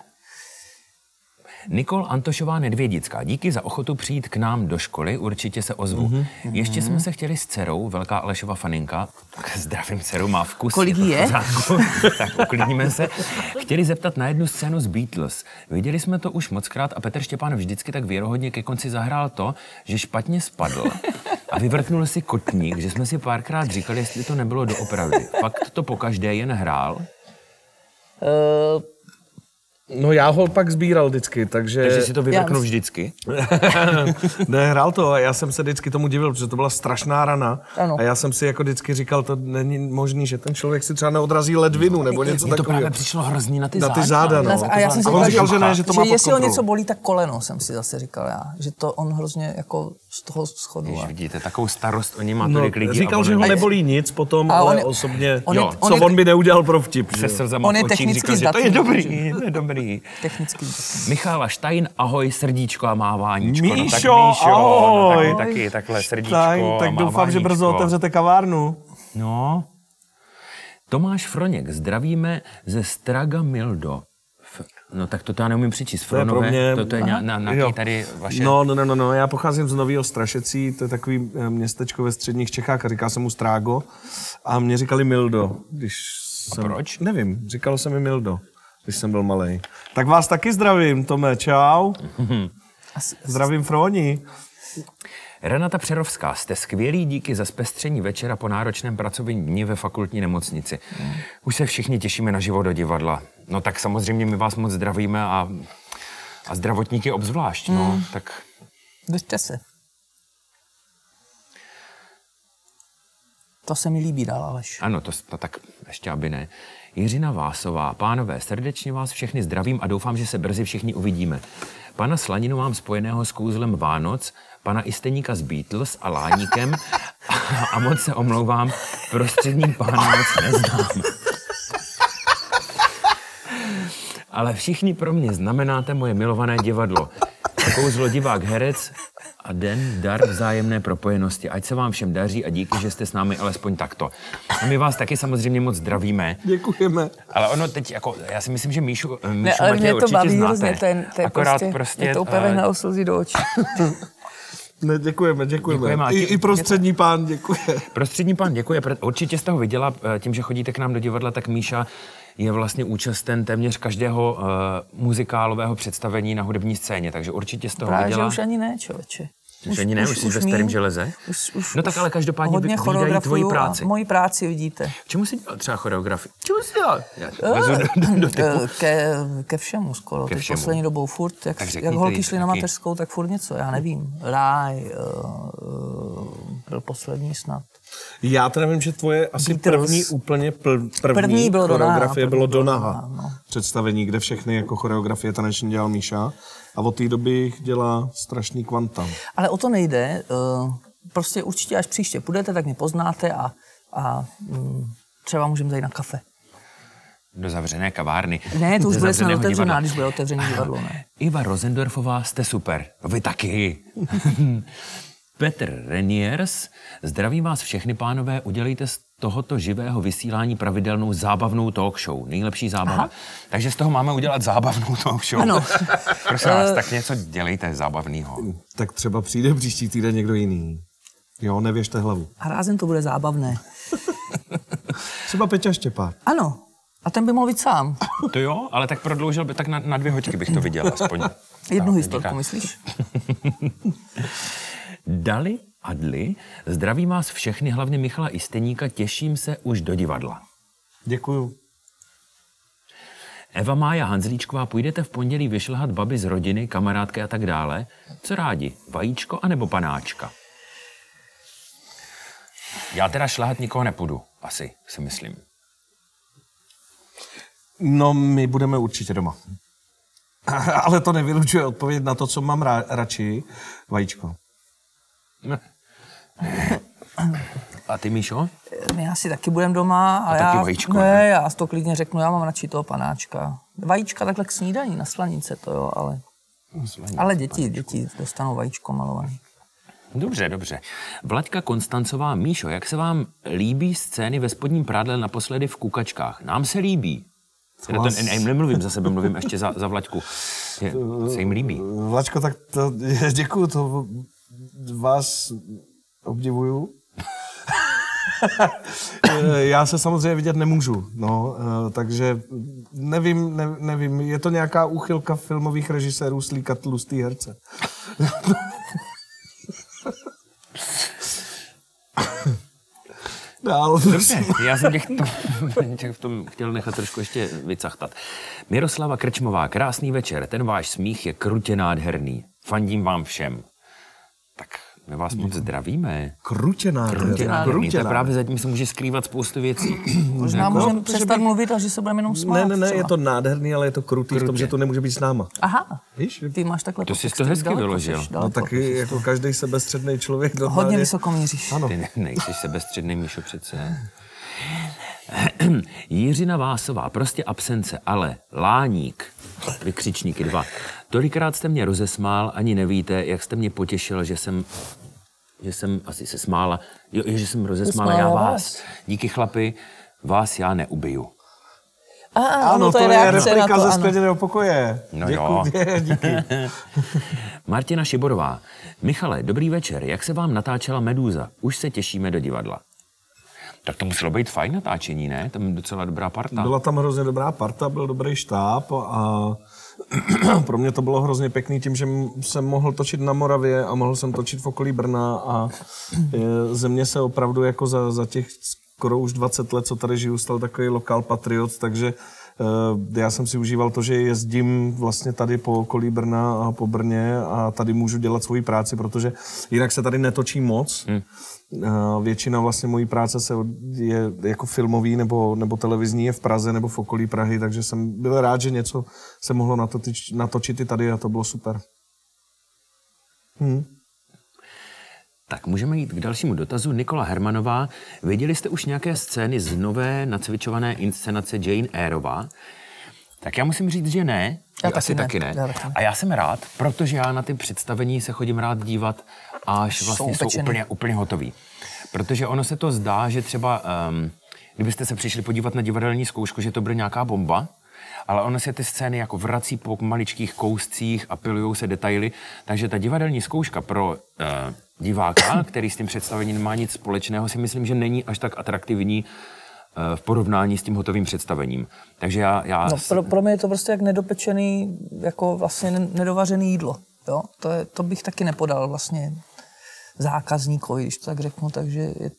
Nikol Antošová Nedvědická, díky za ochotu přijít k nám do školy, určitě se ozvu. Mm-hmm. Ještě jsme se chtěli s dcerou, velká Alešova faninka, zdravím dceru, má vkus. Kolik je? tak uklidníme se. Chtěli zeptat na jednu scénu z Beatles. Viděli jsme to už mockrát a Petr Štěpán vždycky tak věrohodně ke konci zahrál to, že špatně spadl a vyvrtnul si kotník, že jsme si párkrát říkali, jestli to nebylo doopravdy. Fakt to pokaždé jen hrál. Uh, No já ho pak sbíral vždycky, takže... Takže si to vyvrknul vždycky? ne, hrál to a já jsem se vždycky tomu divil, protože to byla strašná rana. Ano. A já jsem si jako vždycky říkal, to není možný, že ten člověk si třeba neodrazí ledvinu nebo něco takového. to právě přišlo hrozný na ty na ty záda. No. A já jsem si on říkal, že ne, že to má že jestli ho něco bolí, tak koleno, jsem si zase říkal já. Že to on hrozně jako z toho schodu. Jež vidíte, takovou starost o má no, tolik lidí. Říkal, že ho nebolí nic potom, ale osobně, co on by neudělal pro vtip. On je technicky říkal, že to je dobrý, to je dobrý. Technicky Michála Štajn, ahoj, srdíčko a máváníčko. Míšo, no, tak Míšo, ahoj. No, taky, taky takhle srdíčko Štajn, tak doufám, že brzo otevřete kavárnu. No. Tomáš Froněk, zdravíme ze Straga Mildo. No tak to já neumím přečíst. Fronové, to je, pro mě, to, to je na, na, na tady vaše... No, no, no, no, já pocházím z Nového Strašecí, to je takový eh, městečko ve středních Čechách a říká se mu Strágo. A mě říkali Mildo, když jsem... A proč? Nevím, říkalo se mi Mildo když jsem byl malý. Tak vás taky zdravím, Tome, čau. zdravím Froni. Renata Přerovská, jste skvělí díky za zpestření večera po náročném pracovním dni ve fakultní nemocnici. Už se všichni těšíme na život do divadla. No tak samozřejmě my vás moc zdravíme a, a zdravotníky obzvlášť. No, mm. tak... Držte se. To se mi líbí dál, Aleš. Ano, to, to tak ještě aby ne. Jiřina Vásová. Pánové, srdečně vás všechny zdravím a doufám, že se brzy všichni uvidíme. Pana Slaninu mám spojeného s kouzlem Vánoc, pana Isteníka s Beatles a Láníkem a moc se omlouvám, prostředním pána moc neznám. Ale všichni pro mě znamenáte moje milované divadlo. Kouzlo divák herec a den dar vzájemné propojenosti. Ať se vám všem daří a díky, že jste s námi alespoň takto. A my vás taky samozřejmě moc zdravíme. Děkujeme. Ale ono teď, jako, já si myslím, že Míšu, Míšu ne, ale mě to baví znáte. hrozně, to je, to je Akorát prostě, prostě je to úplně uh, na slzy do očí. Ne, děkujeme, děkujeme. děkujeme. I, I prostřední pán děkuje. Prostřední pán děkuje. Určitě jste ho viděla, eh, tím, že chodíte k nám do divadla, tak Míša je vlastně účasten téměř každého uh, muzikálového představení na hudební scéně, takže určitě z toho Právě, viděla. že už ani ne, člověče. Už, ani ne, už, už jsi ve starém železe? Už, už, no tak ale každopádně vydají tvoji práci. moji práci vidíte. Čemu jsi dělal třeba choreografii? Čemu jsi dělal? Do, do, do ke, ke všemu skoro. Ke všemu. poslední dobou furt, jak, jak holky šly na mateřskou, tak furt něco, já nevím. Ráj, uh, uh, byl poslední snad. Já teda vím, že tvoje asi Beatles. první úplně pl, první, První bylo naha, choreografie bylo první do bylo do naha. naha, no. Představení, kde všechny jako choreografie taneční dělal Míša. A od té doby jich dělá strašný kvanta. Ale o to nejde. eh, Prostě určitě, až příště půjdete, tak mě poznáte a, a mm, třeba můžeme zajít na kafe. Do zavřené kavárny. Ne, to už bude snad otevřená, když bude otevřený divadlo. Ne? Iva Rosendorfová, jste super. Vy taky. Petr Reniers, zdravím vás všechny, pánové, udělejte z tohoto živého vysílání pravidelnou zábavnou talk show. Nejlepší zábava. Aha. Takže z toho máme udělat zábavnou talk show. Ano. Prosím vás, tak něco dělejte zábavného. Tak třeba přijde příští týden někdo jiný. Jo, nevěžte hlavu. A rázem to bude zábavné. Třeba Peťa Štěpák. Ano, a ten by mohl být sám. To jo, ale tak prodloužil by, tak na, na dvě hoďky bych to viděl aspoň. Jednu historku, díka. myslíš? Dali Adli, zdravím vás všechny, hlavně Michala Isteníka, těším se už do divadla. Děkuju. Eva Mája Hanzlíčková, půjdete v pondělí vyšlehat baby z rodiny, kamarádky a tak dále? Co rádi? Vajíčko anebo panáčka? Já teda šlehat nikoho nepůjdu, asi, si myslím. No, my budeme určitě doma. Ale to nevylučuje odpověď na to, co mám ra- radši. Vajíčko. A ty, Míšo? My asi taky budeme doma. A, A já, taky vajíčko, ne, ne? já to klidně řeknu, já mám radši toho panáčka. Vajíčka takhle k snídaní, na slanice to jo, ale... Ale děti, děti dostanou vajíčko malované. Dobře, dobře. Vlaďka Konstancová, Míšo, jak se vám líbí scény ve spodním prádle naposledy v Kukačkách? Nám se líbí. Teda to, vás- ne, nemluvím za sebe, mluvím ještě za, za Vlaďku. Je, se jim líbí. Vlačko, tak to, děkuju, to vás obdivuju. Já se samozřejmě vidět nemůžu, no, eh, takže nevím, ne, nevím, je to nějaká úchylka filmových režisérů slíkat tlustý herce. Dál, Dobře, já jsem těch, to, těch v tom chtěl nechat trošku ještě vycachtat. Miroslava Krčmová, krásný večer, ten váš smích je krutě nádherný. Fandím vám všem. My vás moc zdravíme. Krutě. Krutě to je nádherný. právě zatím se může skrývat spoustu věcí. Možná Jako- můžeme přestat mluvit a že se budeme jenom smát. Ne, ne, ne, třeba. je to nádherný, ale je to krutý, v tom, Krutě. že to nemůže být s náma. Aha, Víš? ty máš takhle To jsi to hezky vyložil. No taky jako každý sebestředný člověk. Hodně normálně- vysoko míříš. Ano. Ty ne, nejsi sebestředný, Míšo, přece. Jiřina Vásová, prostě absence, ale láník, vykřičníky dva. Tolikrát jste mě rozesmál, ani nevíte, jak jste mě potěšil, že jsem že jsem asi se smála, jo, že jsem rozesmála já vás. vás. Díky chlapi, vás já neubiju. A, a, Ano, ano, to je reakce na replika to, ze skleněného pokoje. No Děkuji, jo. díky. Martina Šiborová. Michale, dobrý večer. Jak se vám natáčela Medúza? Už se těšíme do divadla. Tak to muselo být fajn natáčení, ne? Tam docela dobrá parta. Byla tam hrozně dobrá parta, byl dobrý štáb a pro mě to bylo hrozně pěkný tím, že jsem mohl točit na Moravě a mohl jsem točit v okolí Brna a e, ze mě se opravdu jako za, za těch skoro už 20 let, co tady žiju, stal takový lokál patriot, takže e, já jsem si užíval to, že jezdím vlastně tady po okolí Brna a po Brně a tady můžu dělat svoji práci, protože jinak se tady netočí moc. Hmm. Většina vlastně mojí práce se je jako filmový nebo, nebo televizní je v Praze nebo v okolí Prahy, takže jsem byl rád, že něco se mohlo natočit, natočit i tady a to bylo super. Tak můžeme jít k dalšímu dotazu. Nikola Hermanová, viděli jste už nějaké scény z nové nacvičované inscenace Jane Eyreová? Tak já musím říct, že ne. Já Vy asi taky taky ne. ne. Já taky ne. A já jsem rád, protože já na ty představení se chodím rád dívat, až Jsou vlastně jsou, upečený. úplně, úplně hotový. Protože ono se to zdá, že třeba, um, kdybyste se přišli podívat na divadelní zkoušku, že to bude nějaká bomba, ale ono se ty scény jako vrací po maličkých kouscích a pilujou se detaily, takže ta divadelní zkouška pro uh, diváka, který s tím představením nemá nic společného, si myslím, že není až tak atraktivní uh, v porovnání s tím hotovým představením. Takže já, já No, pro, pro mě je to prostě jak nedopečený, jako vlastně ne- nedovařený jídlo. Jo? To, je, to bych taky nepodal vlastně zákazníkovi, když to tak řeknu, takže je,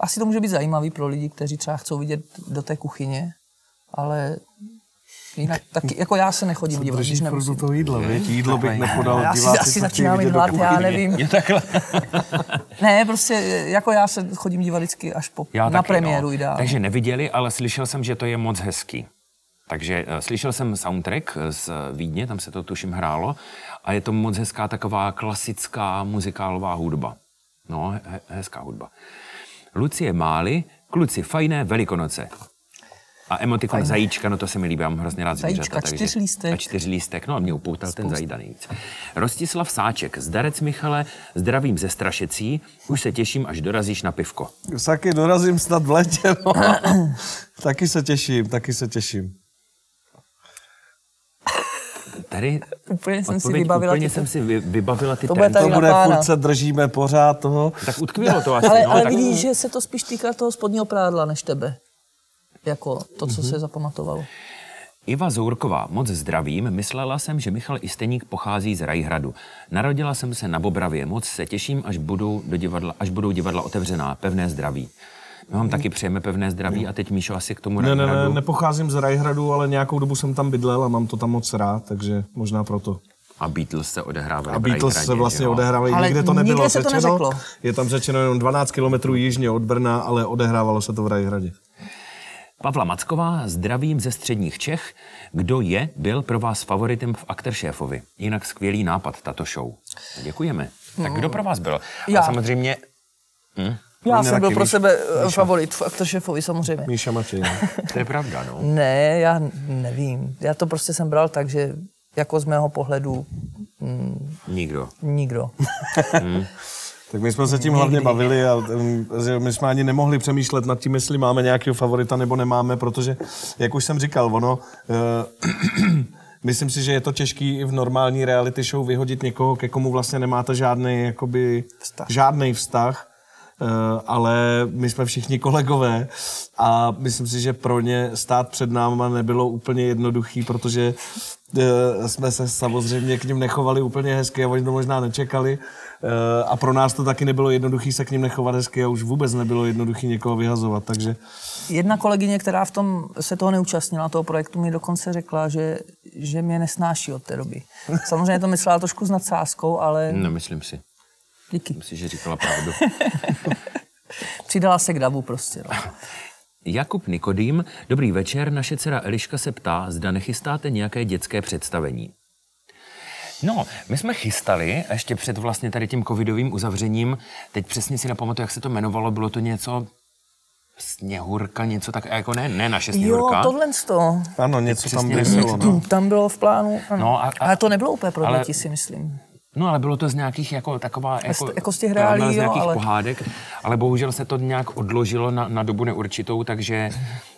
asi to může být zajímavý pro lidi, kteří třeba chcou vidět do té kuchyně, ale Jinak taky, jako já se nechodím dívat, když Držíš nemusím. toho jídla, viď? Jídlo bych nepodal. Já si diváci asi to začínám mít hlad, do já nevím. Je takhle. Ne, prostě jako já se chodím dívat vždycky až po, Já na taky, premiéru no. ideálně. Takže neviděli, ale slyšel jsem, že to je moc hezký. Takže uh, slyšel jsem soundtrack z Vídně, tam se to tuším hrálo, a je to moc hezká taková klasická muzikálová hudba. No, he- hezká hudba. Lucie Máli, kluci fajné velikonoce. A emotikon Fajn. zajíčka, no to se mi líbí, já mám hrozně rád Zajíčka, zvířata. takže- čtyřlístek. A čtyřlístek, no a mě upoutal ten zajída nejvíc. Rostislav Sáček, zdarec Michale, zdravím ze Strašecí, už se těším, až dorazíš na pivko. Saky, dorazím snad v létě, no. taky se těším, taky se těším. Tady Úplně jsem si vybavila úplně ty- jsem si vy, vybavila ty To bude To bude, furt se držíme pořád toho. Tak utkvělo to asi. Ale, no, ale tak, vidíš, že se to spíš týká toho spodního prádla než tebe. Jako to, co se zapamatovalo. Iva Zourková, moc zdravím. Myslela jsem, že Michal Isteník pochází z Rajhradu. Narodila jsem se na Bobravě. Moc se těším, až budou, do divadla, až budou divadla otevřená. Pevné zdraví. My vám taky přejeme pevné zdraví a teď Míšo asi k tomu Ne, ne, ne, nepocházím z Rajhradu, ale nějakou dobu jsem tam bydlel a mám to tam moc rád, takže možná proto. A Beatles se odehrávali A Beatles Rajhradě, se vlastně jo? odehrávají, Ale nikde to nebylo nikde se to řečeno. neřeklo. Je tam řečeno jenom 12 kilometrů jižně od Brna, ale odehrávalo se to v Rajhradě. Pavla Macková, zdravím ze středních Čech. Kdo je, byl pro vás favoritem v Akteršéfovi. Jinak skvělý nápad, tato show. Děkujeme. Tak kdo pro vás byl? Já. A samozřejmě Já jsem byl pro víš, sebe eh, favorit v aktoršefovi samozřejmě. Míša Matěj. no. to je pravda, no. Ne, já nevím. Já to prostě jsem bral tak, že jako z mého pohledu mm, Nikdo. nikdo. Tak my jsme se tím hlavně bavili a že my jsme ani nemohli přemýšlet nad tím, jestli máme nějakého favorita nebo nemáme, protože, jak už jsem říkal, ono, uh, myslím si, že je to těžký i v normální reality show vyhodit někoho, ke komu vlastně nemáte žádný, jakoby, Vztah. žádný vztah. Uh, ale my jsme všichni kolegové a myslím si, že pro ně stát před náma nebylo úplně jednoduchý, protože uh, jsme se samozřejmě k ním nechovali úplně hezky a oni to možná nečekali. Uh, a pro nás to taky nebylo jednoduchý se k ním nechovat hezky a už vůbec nebylo jednoduchý někoho vyhazovat, takže Jedna kolegyně, která v tom se toho neúčastnila, toho projektu, mi dokonce řekla, že, že mě nesnáší od té doby. Samozřejmě to myslela trošku s nadsázkou, ale Nemyslím si. Díky. Myslím si, že říkala pravdu. Přidala se k davu prostě. No. Jakub Nikodým, dobrý večer, naše dcera Eliška se ptá, zda nechystáte nějaké dětské představení. No, my jsme chystali ještě před vlastně tady tím covidovým uzavřením, teď přesně si nepamatuju, jak se to jmenovalo, bylo to něco Sněhurka, něco tak, jako ne, ne naše Jo, Sněhurka. tohle to. ano, něco tam přesně brysilo. No. Tam bylo v plánu. Ano. No a- a- ale to nebylo úplně pro ale- děti, si myslím. No, ale bylo to z nějakých jako taková... Jako, jako z těch reálí, z jo, nějakých ale- pohádek, ale bohužel se to nějak odložilo na, na dobu neurčitou, takže,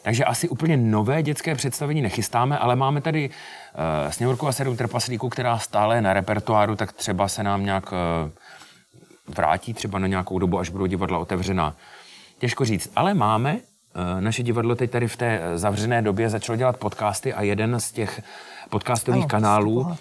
takže asi úplně nové dětské představení nechystáme, ale máme tady uh, Sněhurku a sedm trpaslíků, která stále je na repertoáru, tak třeba se nám nějak uh, vrátí třeba na nějakou dobu, až budou divadla otevřená. Těžko říct, ale máme, eh, naše divadlo teď tady v té zavřené době začalo dělat podcasty a jeden z těch podcastových Ano, kanálů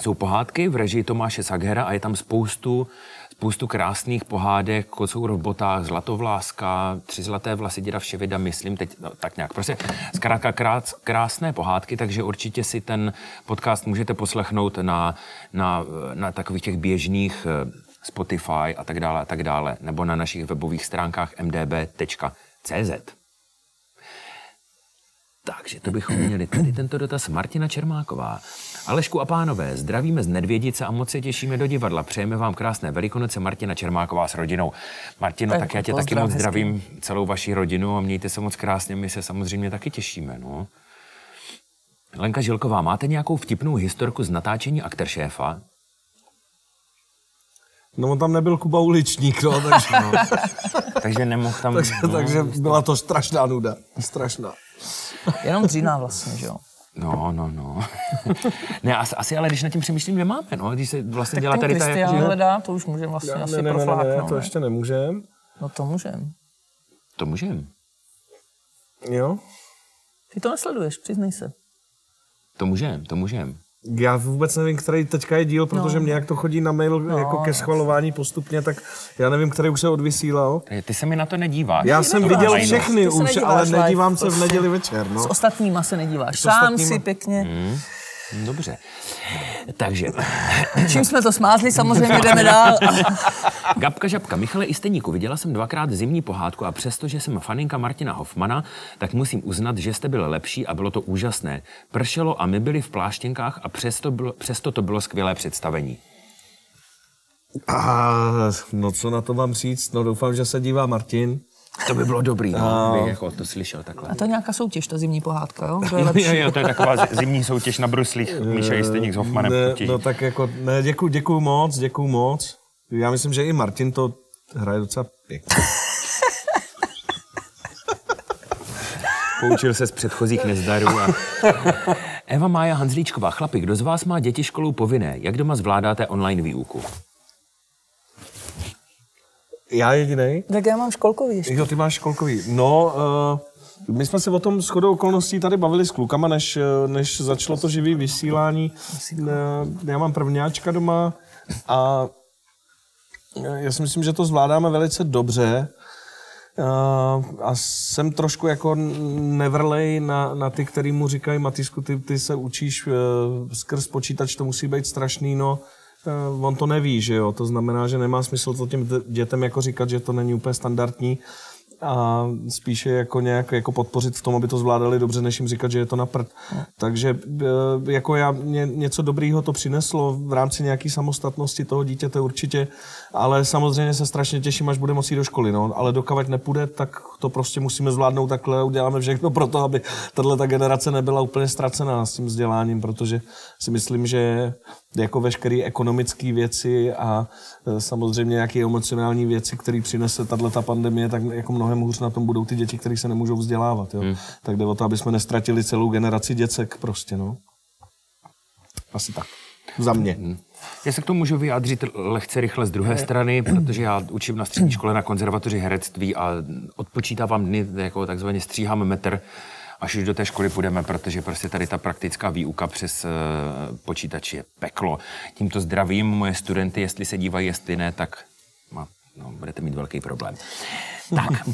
jsou pohádky. jsou v režii Tomáše Saghera a je tam spoustu, spoustu krásných pohádek, Kocour v botách, Zlatovláska, Tři zlaté vlasy děda Vševida, myslím teď no, tak nějak. Prostě zkrátka krás, krásné pohádky, takže určitě si ten podcast můžete poslechnout na, na, na takových těch běžných eh, Spotify a tak dále a tak dále, nebo na našich webových stránkách mdb.cz. Takže to bychom měli tady tento dotaz Martina Čermáková. Alešku a pánové, zdravíme z Nedvědice a moc se těšíme do divadla. Přejeme vám krásné velikonoce Martina Čermáková s rodinou. Martino, Tak tak já tě taky moc hezky. zdravím, celou vaši rodinu a mějte se moc krásně, my se samozřejmě taky těšíme. No. Lenka Žilková, máte nějakou vtipnou historku z natáčení akteršéfa? no on tam nebyl Kuba Uličník, no, takže, no. Takže nemohl tam... takže, no, takže byla to strašná nuda. Strašná. Jenom dříná vlastně, že jo. No, no, no. ne, asi, asi, ale když nad tím přemýšlím, nemáme, no. Když se vlastně dělá tady ta... Jako- hledá, to už můžeme vlastně asi ne, ne, ne, ne, ne, to ještě nemůžem. No to můžem. To můžeme. Jo? Ty to nesleduješ, přiznej se. To můžeme, to můžeme. Já vůbec nevím, který teďka je díl, protože no. mě jak to chodí na mail no, jako ke schvalování postupně, tak já nevím, který už se odvysílal. Ty se mi na to nedíváš. Já jsem viděl Online. všechny už, nedíváš ale live. nedívám se v neděli večer. S No. ostatníma se nedíváš. S Sám ostatníma- si pěkně. Hmm. Dobře. Takže, Čím jsme to smázli, samozřejmě jdeme dál. Gabka Žabka, Michale Isteníku, viděla jsem dvakrát zimní pohádku a přesto, že jsem faninka Martina Hoffmana, tak musím uznat, že jste byl lepší a bylo to úžasné. Pršelo a my byli v pláštěnkách a přesto, bylo, přesto to bylo skvělé představení. A, no co na to mám říct? No doufám, že se dívá Martin. To by bylo dobrý, no, bych jako to slyšel takhle. A to je nějaká soutěž, ta zimní pohádka, jo? Kdo je Jo, lepší? jo, jo, to je taková zi- zimní soutěž na bruslích. Míša Isteník s Hoffmanem ne, no tak jako, ne, děkuju, děkuju moc, děkuju moc. Já myslím, že i Martin to hraje docela pěkně. Poučil se z předchozích nezdarů. A... Eva Mája Hanzlíčková, chlapi, kdo z vás má děti školou povinné? Jak doma zvládáte online výuku? Já jediný. Tak já mám školkový ještě. Jo, ty máš školkový. No, uh, my jsme se o tom shodou okolností tady bavili s klukama, než, eh, než začalo to živý vysílání. Uh, já mám prvňáčka doma a já si myslím, že to zvládáme velice dobře. Uh, a jsem trošku jako nevrlej na, na ty, který mu říkají, Matýsku, ty, ty se učíš uh, skrz počítač, to musí být strašný, no. Uh, on to neví, že jo, to znamená, že nemá smysl to těm dětem jako říkat, že to není úplně standardní a spíše jako nějak jako podpořit v tom, aby to zvládali dobře, než jim říkat, že je to na prd. Takže eh, jako já, mě, něco dobrýho to přineslo v rámci nějaké samostatnosti toho dítěte určitě, ale samozřejmě se strašně těším, až bude moci do školy, no. ale dokavať nepůjde, tak to prostě musíme zvládnout takhle, uděláme všechno pro to, aby tahle ta generace nebyla úplně ztracená s tím vzděláním, protože si myslím, že jako veškeré ekonomické věci a e, samozřejmě nějaké emocionální věci, které přinese tahle ta pandemie, tak jako mnohem hůř na tom budou ty děti, které se nemůžou vzdělávat. Jo? Hmm. Tak jde o to, aby jsme nestratili celou generaci děcek prostě. No. Asi tak. Za mě. Já se k tomu můžu vyjádřit lehce rychle z druhé strany, protože já učím na střední škole na konzervatoři herectví a odpočítávám dny, jako takzvaně stříhám metr, až už do té školy půjdeme, protože prostě tady ta praktická výuka přes uh, počítač je peklo. Tímto zdravím moje studenty, jestli se dívají, jestli ne, tak ma, no, budete mít velký problém. Tak,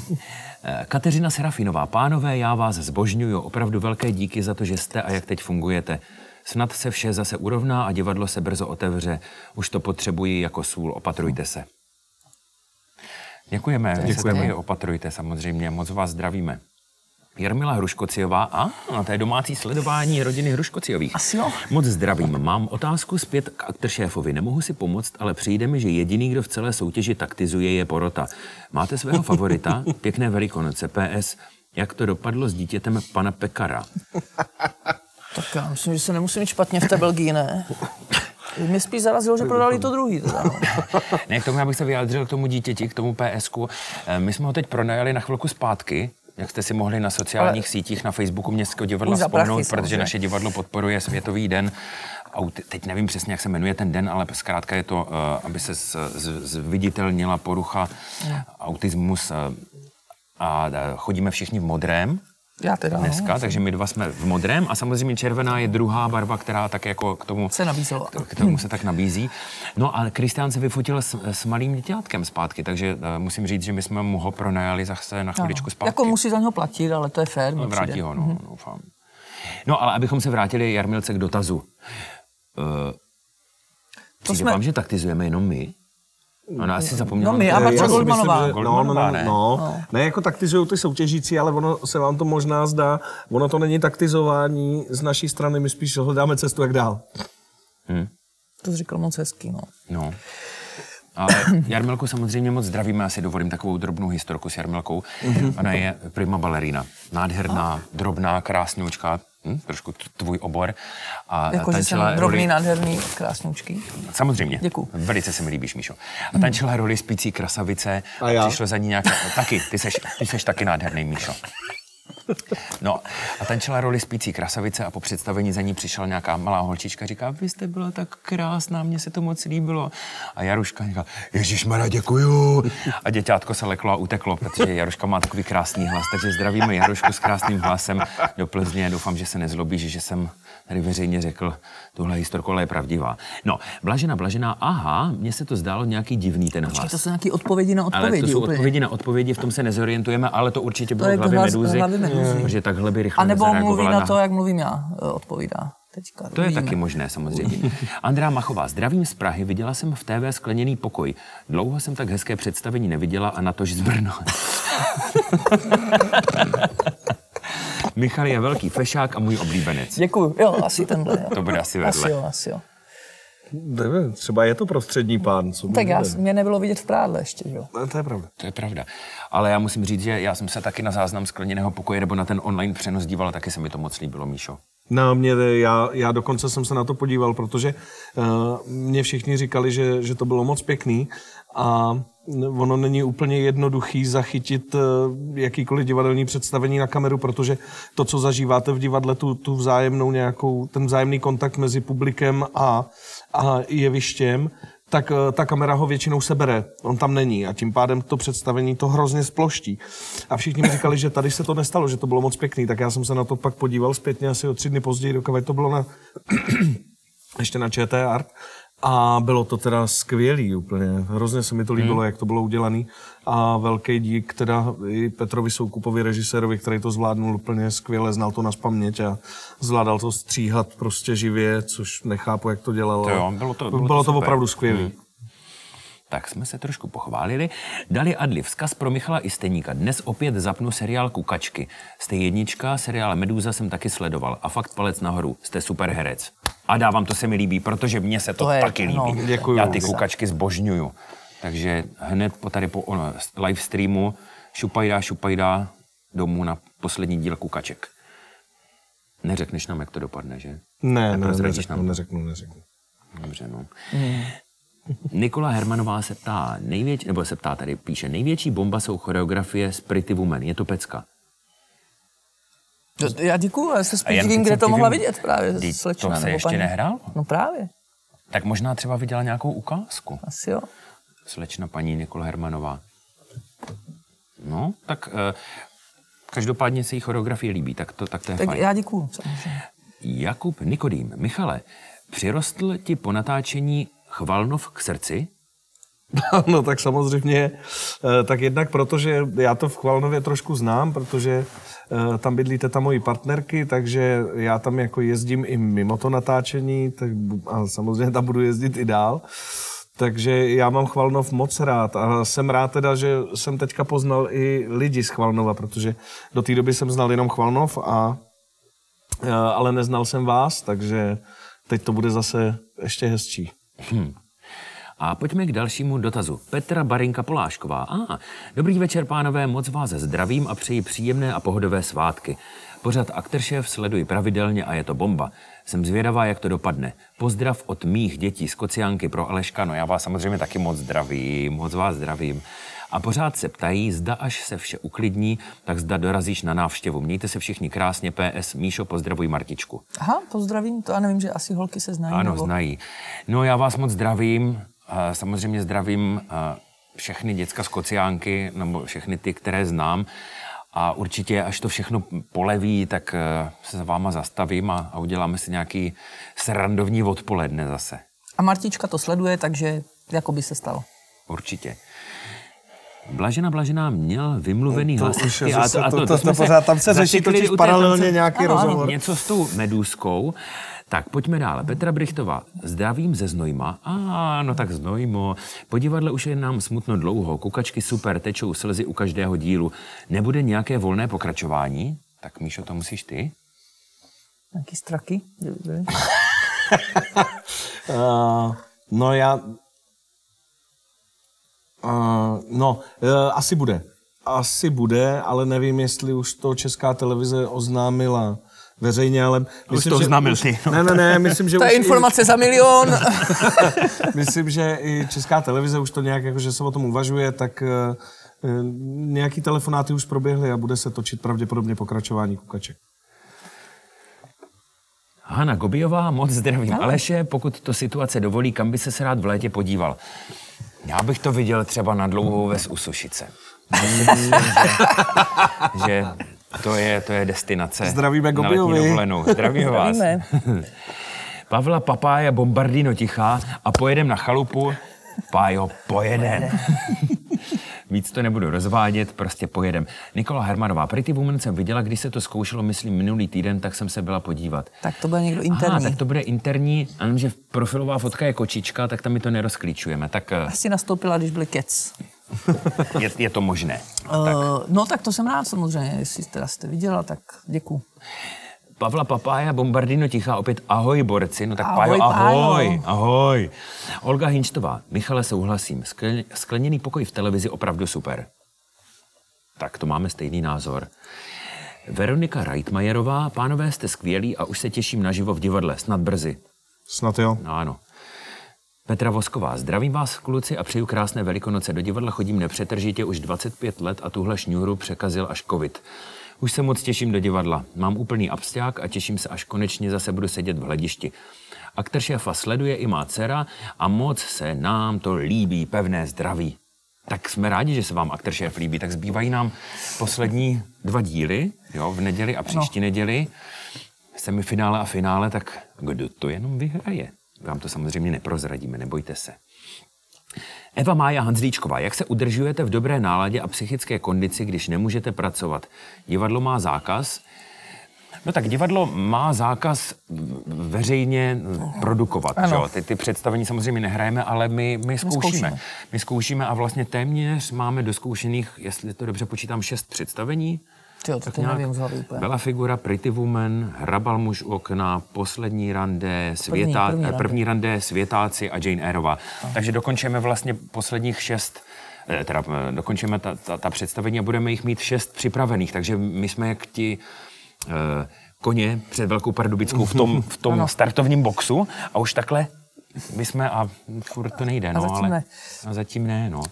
eh, Kateřina Serafinová, pánové, já vás zbožňuju, opravdu velké díky za to, že jste a jak teď fungujete. Snad se vše zase urovná a divadlo se brzo otevře. Už to potřebuji jako sůl, opatrujte se. Děkujeme, Děkujeme. se opatrujte samozřejmě, moc vás zdravíme. Jarmila Hruškociová, a, a to je domácí sledování rodiny Hruškociových. Asi jo. Moc zdravím. Mám otázku zpět k aktoršéfovi. Nemohu si pomoct, ale přijde mi, že jediný, kdo v celé soutěži taktizuje, je porota. Máte svého favorita? Pěkné velikonoce. PS. Jak to dopadlo s dítětem pana Pekara? Tak já myslím, že se nemusí mít špatně v té Belgii, ne? Mě spíš zarazilo, že prodali to druhý. Teda, no. Ne, k tomu já bych se vyjádřil k tomu dítěti, k tomu PSku. Eh, My jsme ho teď pronajali na chvilku zpátky, jak jste si mohli na sociálních Ale- sítích, na Facebooku Městského divadla vzpomenout, protože naše divadlo podporuje Světový den. Aut- teď nevím přesně, jak se jmenuje ten den, ale zkrátka je to, eh, aby se zviditelnila porucha, autismus eh, a chodíme všichni v modrém Já teda, dneska, no, takže my dva jsme v modrém a samozřejmě červená je druhá barva, která tak jako k tomu se k- tomu se tak nabízí. No a Kristián se vyfotil s, s malým děťátkem zpátky, takže uh, musím říct, že my jsme mu ho pronajali zase na chviličku zpátky. Jako musí za něho platit, ale to je fér. No, Vrátí ho, no, doufám. No, ale abychom se vrátili, Jarmilce, k dotazu. Uh, přijde jsme- vám, že taktizujeme jenom my? Ona asi zapomněla. No my a to- Já si Goldmanová. myslím, že- No, no, no, ne? no, no. ne, jako taktizují ty soutěžící, ale ono se vám to možná zdá, ono to není taktizování z naší strany, my spíš hledáme cestu, jak dál. To jsi říkal moc hezký, no. No. Ale Jarmilku samozřejmě moc zdravíme, asi dovolím takovou drobnou historku s Jarmilkou. Mhm. Ona je prima balerina. Nádherná, drobná, krásňoučka, hm, trošku tvůj obor. A Jako, že jsem tančila drobný, roli- nádherný, krásňoučký. Samozřejmě. Děkuju. Velice se mi líbíš, Míšo. A tančila roli spící krasavice. A já? Přišlo za ní nějaká... Taky, ty seš, ty seš taky nádherný, Míšo. No a tančila roli spící krasavice a po představení za ní přišla nějaká malá holčička, říká, vy jste byla tak krásná, mně se to moc líbilo. A Jaruška říká, Ježíš Mara, děkuju. A děťátko se leklo a uteklo, protože Jaruška má takový krásný hlas, takže zdravíme Jarušku s krásným hlasem do Plzně. Doufám, že se nezlobí, že jsem tady veřejně řekl, tuhle historku, ale je pravdivá. No, Blažena, Blažena, aha, mně se to zdálo nějaký divný ten hlas. Počkej, to jsou nějaké odpovědi na odpovědi. Ale to jsou úplně. odpovědi na odpovědi, v tom se nezorientujeme, ale to určitě bylo je v hlavě hlas- meduzy, hlavy Meduzy. protože takhle by rychle A nebo mluví na to, jak mluvím já, eh, odpovídá. Teďka, To je uvidíme. taky možné, samozřejmě. Andrá Machová, zdravím z Prahy, viděla jsem v TV skleněný pokoj. Dlouho jsem tak hezké představení neviděla a natož z Brno. Michal je velký fešák a můj oblíbenec. Děkuju, jo, asi tenhle. Jo. To bude asi vedle. Asi jo, asi jo. Nevím, třeba je to prostřední pán. Co Tak já, mě nebylo vidět v prádle ještě, jo. No, To je pravda. To je pravda. Ale já musím říct, že já jsem se taky na záznam skleněného pokoje nebo na ten online přenos díval, taky se mi to moc líbilo, Míšo. No, mě, já, já dokonce jsem se na to podíval, protože uh, mě všichni říkali, že, že to bylo moc pěkný a ono není úplně jednoduchý zachytit uh, jakýkoliv divadelní představení na kameru, protože to, co zažíváte v divadle, tu, tu vzájemnou nějakou, ten vzájemný kontakt mezi publikem a, a jevištěm, tak eh, ta kamera ho většinou sebere. On tam není a tím pádem to představení to hrozně sploští. A všichni mi říkali, že tady se to nestalo, že to bylo moc pěkný, tak já jsem se na to pak podíval zpětně asi o tři dny později, dokud to bylo na, ještě na ČT Art. A bylo to teda skvělý úplně. Hrozně se mi to líbilo, jak to bylo udělané. A velký dík teda i Petrovi Soukupovi, režisérovi, který to zvládnul úplně skvěle, znal to na spaměť a zvládal to stříhat prostě živě, což nechápu, jak to dělal. To jo, bylo to- bylo, bylo bylo to opravdu skvělý. Tak jsme se trošku pochválili. Dali Adli vzkaz pro Michala Isteníka. Dnes opět zapnu seriál Kukačky. Jste jednička, seriál Medúza jsem taky sledoval. A fakt palec nahoru. Jste super herec. A dávám, to se mi líbí, protože mně se to, To je- taky líbí. no, děkuju. Já ty kukačky zbožňuju. Takže hned po tady po ono, live streamu šupajda, šupajda domů na poslední díl kukaček. Neřekneš nám, jak to dopadne, že? Ne, ne, neřeknu, nám to? neřeknu, neřeknu. Dobře, no. Nikola Hermanová se ptá, největší, nebo se ptá tady, píše, největší bomba jsou choreografie z Pretty Woman. Je to pecka. To- Já děkuju, já se spíš divím, teď kde to mohla vidět právě slečna. to se ještě paní. nehrálo? No právě, Tak možná třeba viděla nějakou ukázku. asi jo. Slečna paní Nikola Hermanová. No, tak eh, každopádně se jí choreografie líbí, tak to, tak to je Tak fajn. já děkuju. Jakub Nikodým. Michale, přirostl ti po natáčení chvalnov k srdci? No tak samozřejmě, eh, tak jednak protože já to v Chvalnově trošku znám, protože eh, tam bydlí teta mojí partnerky, takže já tam jako jezdím i mimo to natáčení tak, a samozřejmě tam budu jezdit i dál. Takže já mám Chvalnov moc rád a jsem rád teda, že jsem teďka poznal i lidi z Chvalnova, protože do té doby jsem znal jenom Chvalnov, a, eh, ale neznal jsem vás, takže teď to bude zase ještě hezčí. A pojďme k dalšímu dotazu. Petra Barinka Polášková. A, dobrý večer, pánové, moc vás zdravím a přeji příjemné a pohodové svátky. Pořad Akteršéf sleduji pravidelně a je to bomba. Jsem zvědavá, jak to dopadne. Pozdrav od mých dětí z Kociánky pro Aleška. No já vás samozřejmě taky moc zdravím, moc vás zdravím. A pořád se ptají, zda až se vše uklidní, tak zda dorazíš na návštěvu. Mějte se všichni krásně, PS. Míšo, pozdravuj Martičku. Aha, pozdravím, to já nevím, že asi holky se znají. Ano, nebo... znají. No já vás moc zdravím. A Samozřejmě zdravím a, všechny děcka z Kociánky, nebo všechny ty, které znám. A určitě, až to všechno poleví, tak eh, se za váma zastavím a, a uděláme si nějaký srandovní odpoledne zase. A Martička to sleduje, takže jako by se stalo. Určitě. Blažena Blažená měl vymluvený To hlas. už je A zase- to- jsme to- to pořád- tam se řeší totiž paralelně nějaký ano, ano, rozhovor. Něco s tou medůzkou. Tak pojďme dále. Petra Brichtová, zdravím ze Znojma. A no tak Znojmo. Po divadle už je nám smutno dlouho. Kukačky super, tečou slzy u každého dílu. Nebude nějaké volné pokračování? Tak Míšo, to musíš ty. Nějaký straky? Uh, no já... Uh, no, uh, asi bude. Asi bude, ale nevím, jestli už to Česká televize oznámila veřejně, ale... Myslím, to že oznámil už, ty, no. Ne, ne, ne, myslím, že To už je i- informace za milion. myslím, že i Česká televize už to nějak, jako, že se o tom uvažuje, tak eh, Eh, Nějaký telefonáty už proběhly a bude se točit pravděpodobně pokračování kukaček. Hanna Gobijová, moc zdravím. Aleše, pokud to situace dovolí, kam by se rád v létě podíval? Já bych to viděl třeba na dlouhou ves u Sošice. Myslím, že, že to, je, to je destinace Zdravíme dovolenou. Zdravíme vás. Zdravíme. Pavla Papája Bombardino tichá a pojedem na chalupu. Pájo, pojedem. Víc to nebudu rozvádět, prostě pojedem. Nikola Hermanová, Pretty Woman jsem viděla, když se to zkoušelo, myslím, minulý týden, tak jsem se byla podívat. Tak to bude někdo interní. Aha, tak to bude interní, a že profilová fotka je kočička, tak tam my to nerozklíčujeme. Tak eh, Asi nastoupila, když byly kec. je, je to možné. Uh, no tak to jsem rád samozřejmě, jestli teda jste viděla, tak děkuju. Pavla Papája, Bombardino tichá, opět ahoj borci, no tak Ahoj, Pájo, ahoj, Pájo. ahoj. Olga Hinčtová, Michale souhlasím, Skle- skleněný pokoj v televizi opravdu super. Tak to máme stejný názor. Veronika Reitmajerová, pánové jste skvělí a už se těším naživo v divadle, snad brzy. Snad jo. No ano. Petra Vosková, zdravím vás kluci a přeju krásné velikonoce. Do divadla chodím nepřetržitě už 25 let a tuhle šňůru překazil až covid. Už se moc těším do divadla. Mám úplný absťák a těším se, až konečně zase budu sedět v hledišti. Aktor šéfa sleduje i má dcera a moc se nám to líbí, pevné zdraví. Tak jsme rádi, že se vám aktor šéf líbí. Tak zbývají nám poslední dva díly, jo, v neděli a příští no. neděli semifinále a finále, tak kdo to jenom vyhraje? Vám to samozřejmě neprozradíme, nebojte se. Eva Mája Hanzlíčková, jak se udržujete v dobré náladě a psychické kondici, když nemůžete pracovat? Divadlo má zákaz. No tak divadlo má zákaz veřejně produkovat. Že? jo? Ty, ty představení samozřejmě nehrajeme, ale my, my zkoušíme. zkoušíme. My zkoušíme a vlastně téměř máme doskoušených, jestli to dobře počítám, šest představení. Jo, to Tak nevím z hlavy úplně. Byla figura Pretty Woman, Hrabal muž u okna, Poslední rande, světá, první první, rande. první rande, Světáci a Jane Eyreová. Takže dokončíme vlastně posledních šest eh, teda eh, dokončíme ta, ta, ta představení a budeme jich mít šest připravených. Takže my jsme jak ti uh, koně před Velkou Pardubickou v tom, v tom Ano. startovním boxu a už takhle my jsme a furt to nejde. No, zatím ale, ne. A zatím ne, no.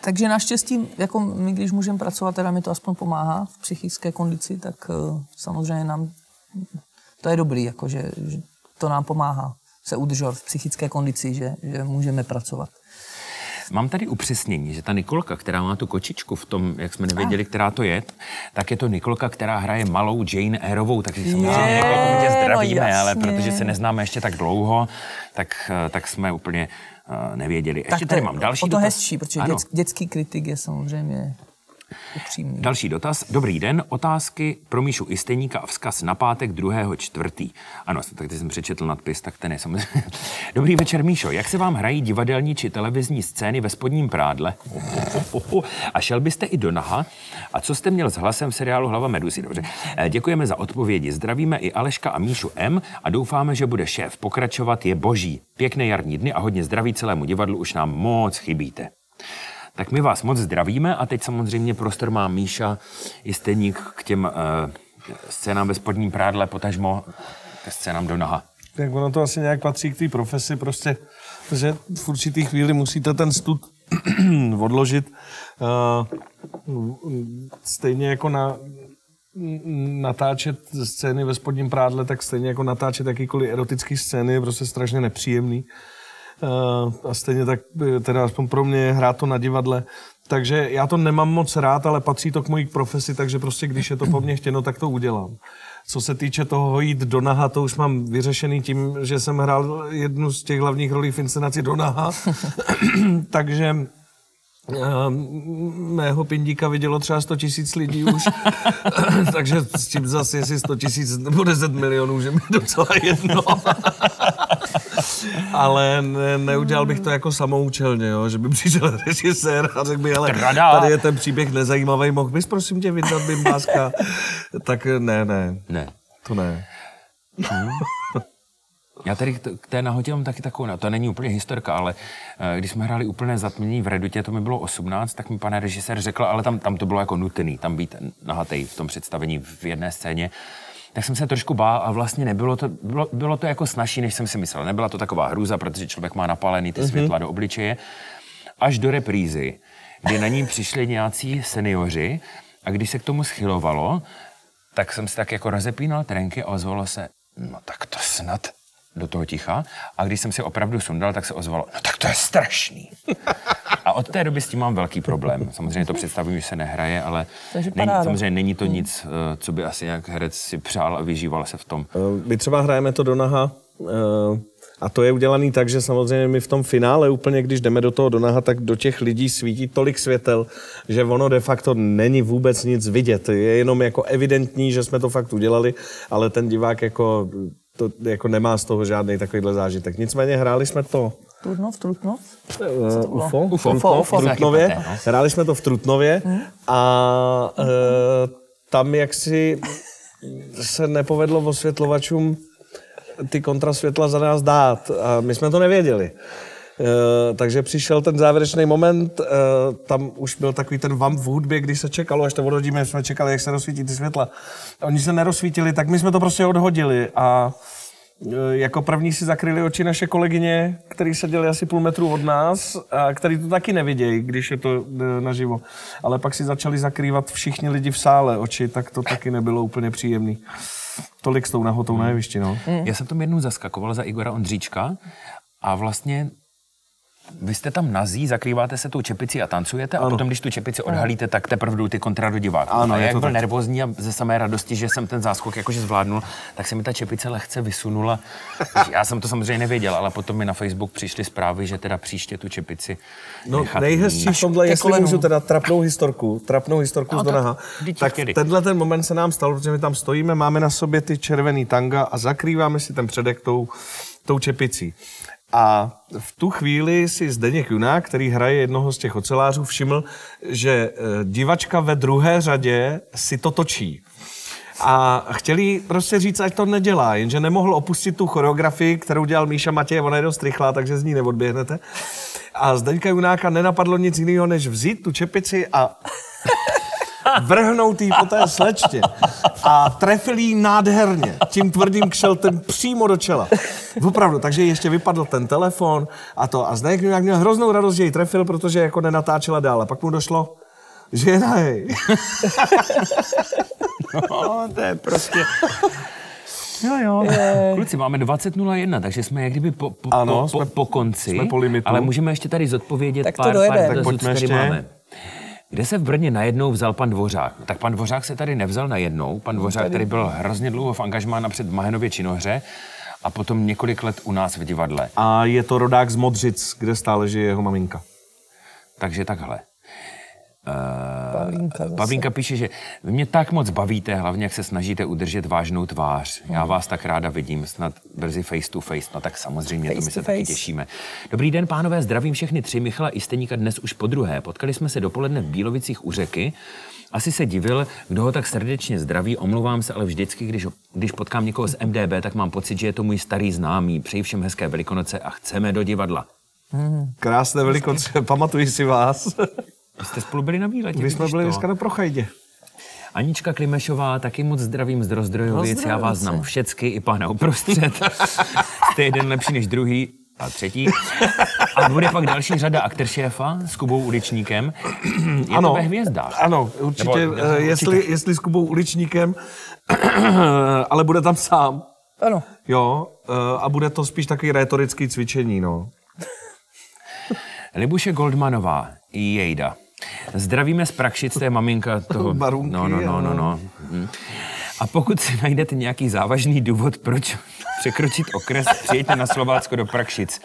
Takže naštěstí, jako my, když můžeme pracovat, teda mi to aspoň pomáhá v psychické kondici, tak uh, samozřejmě nám to je dobrý, jako že, že to nám pomáhá se udržovat v psychické kondici, že, že můžeme pracovat. Mám tady upřesnění, že ta Nikolka, která má tu kočičku v tom, jak jsme nevěděli, která to je, tak je to Nikolka, která hraje malou Jane Eyreovou, takže samozřejmě my tě no zdravíme, ale jasně. protože se neznáme ještě tak dlouho, tak, eh, tak jsme úplně nevěděli. Ještě tak tady mám další o to dotaz. hezčí, protože Ano. dět, dětský kritik je samozřejmě upřímný. Další dotaz. Dobrý den. Otázky pro Míšu Istejníka a vzkaz na pátek 2. čtvrtý. Ano, tak teď jsem přečetl nadpis, tak ten je samozřejmě. Dobrý večer, Míšo. Jak se vám hrají divadelní či televizní scény ve spodním prádle? A šel byste i do naha? A co jste měl s hlasem v seriálu Hlava Medusy? Dobře. Eh, Děkujeme za odpovědi. Zdravíme i Aleška a Míšu M a doufáme, že bude šéf pokračovat. Je boží. Pěkné jarní dny a hodně zdraví celému divadlu. Už nám moc chybíte. Tak my vás moc zdravíme a teď samozřejmě prostor má Míša Jisteník k těm uh, scénám ve spodním prádle, potažmo ke scénám do naha. Tak ono to asi nějak patří k té profesi, prostě, že v určitý chvíli musíte ten stud odložit. Uh, stejně jako na, natáčet scény ve spodním prádle, tak stejně jako natáčet jakýkoliv erotický scény je prostě strašně nepříjemný. Uh, a stejně tak, eh, teda aspoň pro mě, hrát to na divadle. Takže já to nemám moc rád, ale patří to k mojí profesi, takže prostě když je to po mně chtěno, tak to udělám. Co se týče toho jít do naha, to už mám vyřešený tím, že jsem hrál jednu z těch hlavních rolí v inscenaci do naha. takže eh, mého pindíka vidělo třeba 100 tisíc lidí už. takže s tím zase, jestli 100 tisíc nebo 10 milionů, že mi docela jedno. Ale ne, neudělal bych to jako samoučelně, jo? že by přišel režisér a řekl by, ale tady je ten příběh nezajímavý, mohl bys prosím tě vydat bimbáska? tak ne, ne, Ne. to ne. Já tady k té nahotě mám taky takovou, no, to není úplně historka, ale eh, když jsme hráli úplné zatmění v Redutě, to mi bylo 18, tak mi pan režisér řekl, ale tam, tam to bylo jako nutný, tam být nahatej v tom představení v jedné scéně. Tak jsem se trošku bál a vlastně nebylo to, bylo, bylo to jako snažší, než jsem si myslel. Nebyla to taková hrůza, protože člověk má napálený ty světla do obličeje. Až do reprízy, kdy na ní přišli nějací seniori a když se k tomu schylovalo, tak jsem si tak jako rozepínal trenky a ozvalo se, no tak to snad do toho ticha. A když jsem si opravdu sundal, tak se ozvalo, no tak to je strašný. A od té doby s tím mám velký problém. Samozřejmě to představuji, že se nehraje, ale není, samozřejmě není to nic, eh, co by asi nějak herec si přál a vyžíval se v tom. Eh, My třeba hrajeme to do naha eh, a to je udělaný tak, že samozřejmě my v tom finále úplně, když jdeme do toho do naha, tak do těch lidí svítí tolik světel, že ono de facto není vůbec nic vidět. Je jenom jako evidentní, že jsme to fakt udělali, ale ten divák jako, to, jako nemá z toho žádný takovýhle zážitek. Nicméně hráli jsme to Trutnov, Trutnov? Uh, UFO, UFO. Trutnov, UFO. v Trutnově. No. Hráli jsme to v Trutnově a uh, tam jaksi se nepovedlo osvětlovačům ty kontrasvětla za nás dát a my jsme to nevěděli. Uh, takže přišel ten závěrečný moment, uh, tam už byl takový ten vamp v hudbě, když se čekalo, až to odhodíme, jsme čekali, jak se rozsvítí ty světla. Oni se nerozsvítili, tak my jsme to prostě odhodili a jako první si zakryli oči naše kolegyně, který seděli asi půl metru od nás a který to taky nevidějí, když je to e, naživo. Ale pak si začali zakrývat všichni lidi v sále oči, tak to taky nebylo úplně příjemný. Tolik s tou nahotou na jevišti, no. Já jsem tam jednou zaskakoval za Igora Ondříčka a vlastně vy jste tam nazí, zakrýváte se tou čepicí a tancujete a Ano. potom, když tu čepici odhalíte, tak teprve jdou ty kontra do diváků. Ano, a je jak to byl tak. nervózní a ze samé radosti, že jsem ten záskok jakože zvládnul, tak se mi ta čepice lehce vysunula. Já jsem to samozřejmě nevěděl, ale potom mi na Facebook přišly zprávy, že teda příště tu čepici No, nejhezčí v tomhle, jestli kolenu. můžu teda trapnou historku, trapnou historku No, z tak Donaha, tak chtěli. tenhle ten moment se nám stal, protože my tam stojíme, máme na sobě ty červený tanga a zakrýváme si ten předek tou, tou čepicí. A v tu chvíli si Zdeněk Junák, který hraje jednoho z těch ocelářů, všiml, že eh, divačka ve druhé řadě si to točí. A chtěli prostě říct, ať to nedělá, jenže nemohl opustit tu choreografii, kterou dělal Míša Matěj, ona je dost rychlá, takže z ní neodběhnete. A Zdeňka Junáka nenapadlo nic jiného, než vzít tu čepici a vrhnout jí po té slečtě a trefil jí nádherně tím tvrdým kšeltem přímo do čela. Opravdu, takže ještě vypadl ten telefon a to. A Zdeněk Junák měl hroznou radost, že ji trefil, protože jako nenatáčela dál. A pak mu došlo, že je nahej. No, to je prostě... Jo, jo. Kluci, máme 20.01, takže jsme jak kdyby po, po, Ano, po, jsme- po, po konci, jsme po limitu. ale můžeme ještě tady zodpovědět Tak to pár, dojede. pár Tak dotazů, ještě. máme. Kde se v Brně najednou vzal pan Dvořák? No, tak pan Dvořák se tady nevzal najednou. Pan Dvořák tady byl hrozně dlouho v angažmá napřed Mahenově činohře a potom několik let u nás v divadle. A je to rodák z Modřic, kde stále žije jeho maminka. Takže takhle. Pavlínka zase. Pavlínka píše, že vy mě tak moc bavíte, hlavně jak se snažíte udržet vážnou tvář. Já vás tak ráda vidím, snad brzy face to face. No tak samozřejmě, to Face my se to taky face. těšíme. Dobrý den, pánové, zdravím všechny tři. Michala Isteníka dnes už po druhé. Potkali jsme se dopoledne v Bílovicích u řeky. Asi se divil, kdo ho tak srdečně zdraví. Omlouvám se, ale vždycky, když, když potkám někoho z MDB, tak mám pocit, že je to můj starý známý. Přeji všem hezké velikonoce a chceme do divadla. Krásné velikonoce, pamatuji si vás. Vy jste spolu byli na výletě. My jsme byli dneska na Prochajdě. Anička Klimešová, taky moc zdravím z Drozdrojovic. Já vás znám všecky, i pána uprostřed. Jste jeden lepší než druhý a třetí. A bude pak další řada aktor šéfa s Kubou Uličníkem. Je to ve hvězdách. Ano, určitě, Nebo- Nebo, jestli, jestli s Kubou Uličníkem, ale bude tam sám. Ano. Jo, eh, a bude to spíš takový rétorický cvičení, no. Libuše Goldmanová i Jejda. Zdravíme z Prakšic, to je maminka toho... Barunky, no, no, no, no, no. Mhm. A pokud si najdete nějaký závažný důvod, proč překročit okres, přijďte na Slovácko do Prakšic.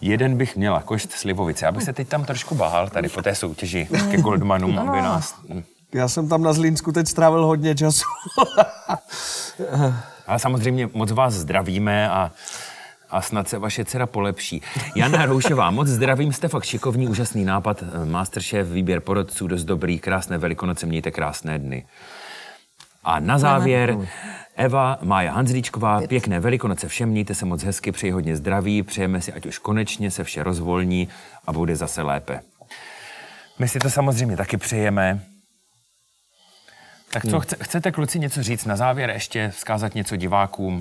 Jeden bych měla, košt Slivovice. Já bych se teď tam trošku bahal tady po té soutěži ke Goldmanům, aby nás... Já jsem tam na Zlínsku teď strávil hodně času. Ale samozřejmě moc vás zdravíme a, a snad se vaše dcera polepší. Jana Roušová, moc zdravím, jste fakt šikovní, úžasný nápad. eh, Masterchef, výběr porodců, dost dobrý, krásné velikonoce, mějte krásné dny. A na závěr Eva Mája Hanzlíčková, pěkné velikonoce všem, mějte se moc hezky, přeji hodně zdraví, přejeme si, ať už konečně se vše rozvolní a bude zase lépe. My si to samozřejmě taky přejeme. Tak co, chce, chcete kluci něco říct na závěr ještě, vzkázat něco divákům?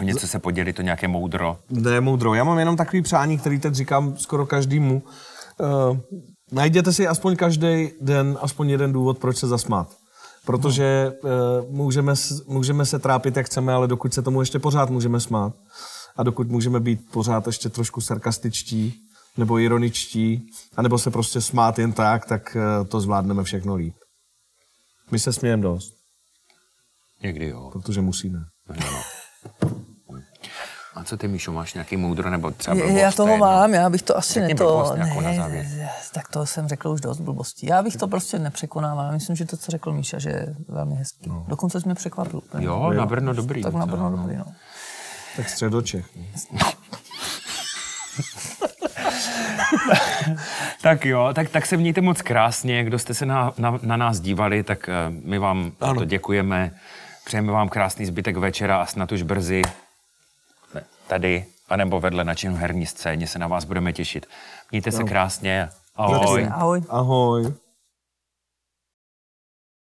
O Něco se podělit, to nějaké moudro. Ne, moudro. Já mám jenom takový přání, který teď říkám skoro každému. Uh, najděte si aspoň každý den aspoň jeden důvod, proč se zasmát. Protože uh, můžeme, můžeme se trápit, jak chceme, ale dokud se tomu ještě pořád můžeme smát a dokud můžeme být pořád ještě trošku sarkastičtí nebo ironičtí, anebo se prostě smát jen tak, tak uh, to zvládneme všechno líp. My se smějeme dost, Někdy jo. protože musíme. No. A co ty, Míšo, máš nějaký moudro nebo třeba blbost? Já To toho mám, já bych to asi Řekni ne tak to jsem řekl už dost blbostí. Já bych to prostě nepřekonával. Já myslím, že to, co řekl Míša, že je velmi hezký. No. Dokonce jsi mě překvapil. úplně. Jo, na Brno dobrý. Tak na Brno no. dobrý, no. Tak středočech. Tak jo, tak, tak se mějte moc krásně. Kdo jste se na, na, na nás dívali, tak eh, my vám ano. to děkujeme. Přejeme vám krásný zbytek večera a snad už brzy tady, anebo vedle na činu herní scéně se na vás budeme těšit. Mějte se krásně. Ahoj. Ahoj. Ahoj.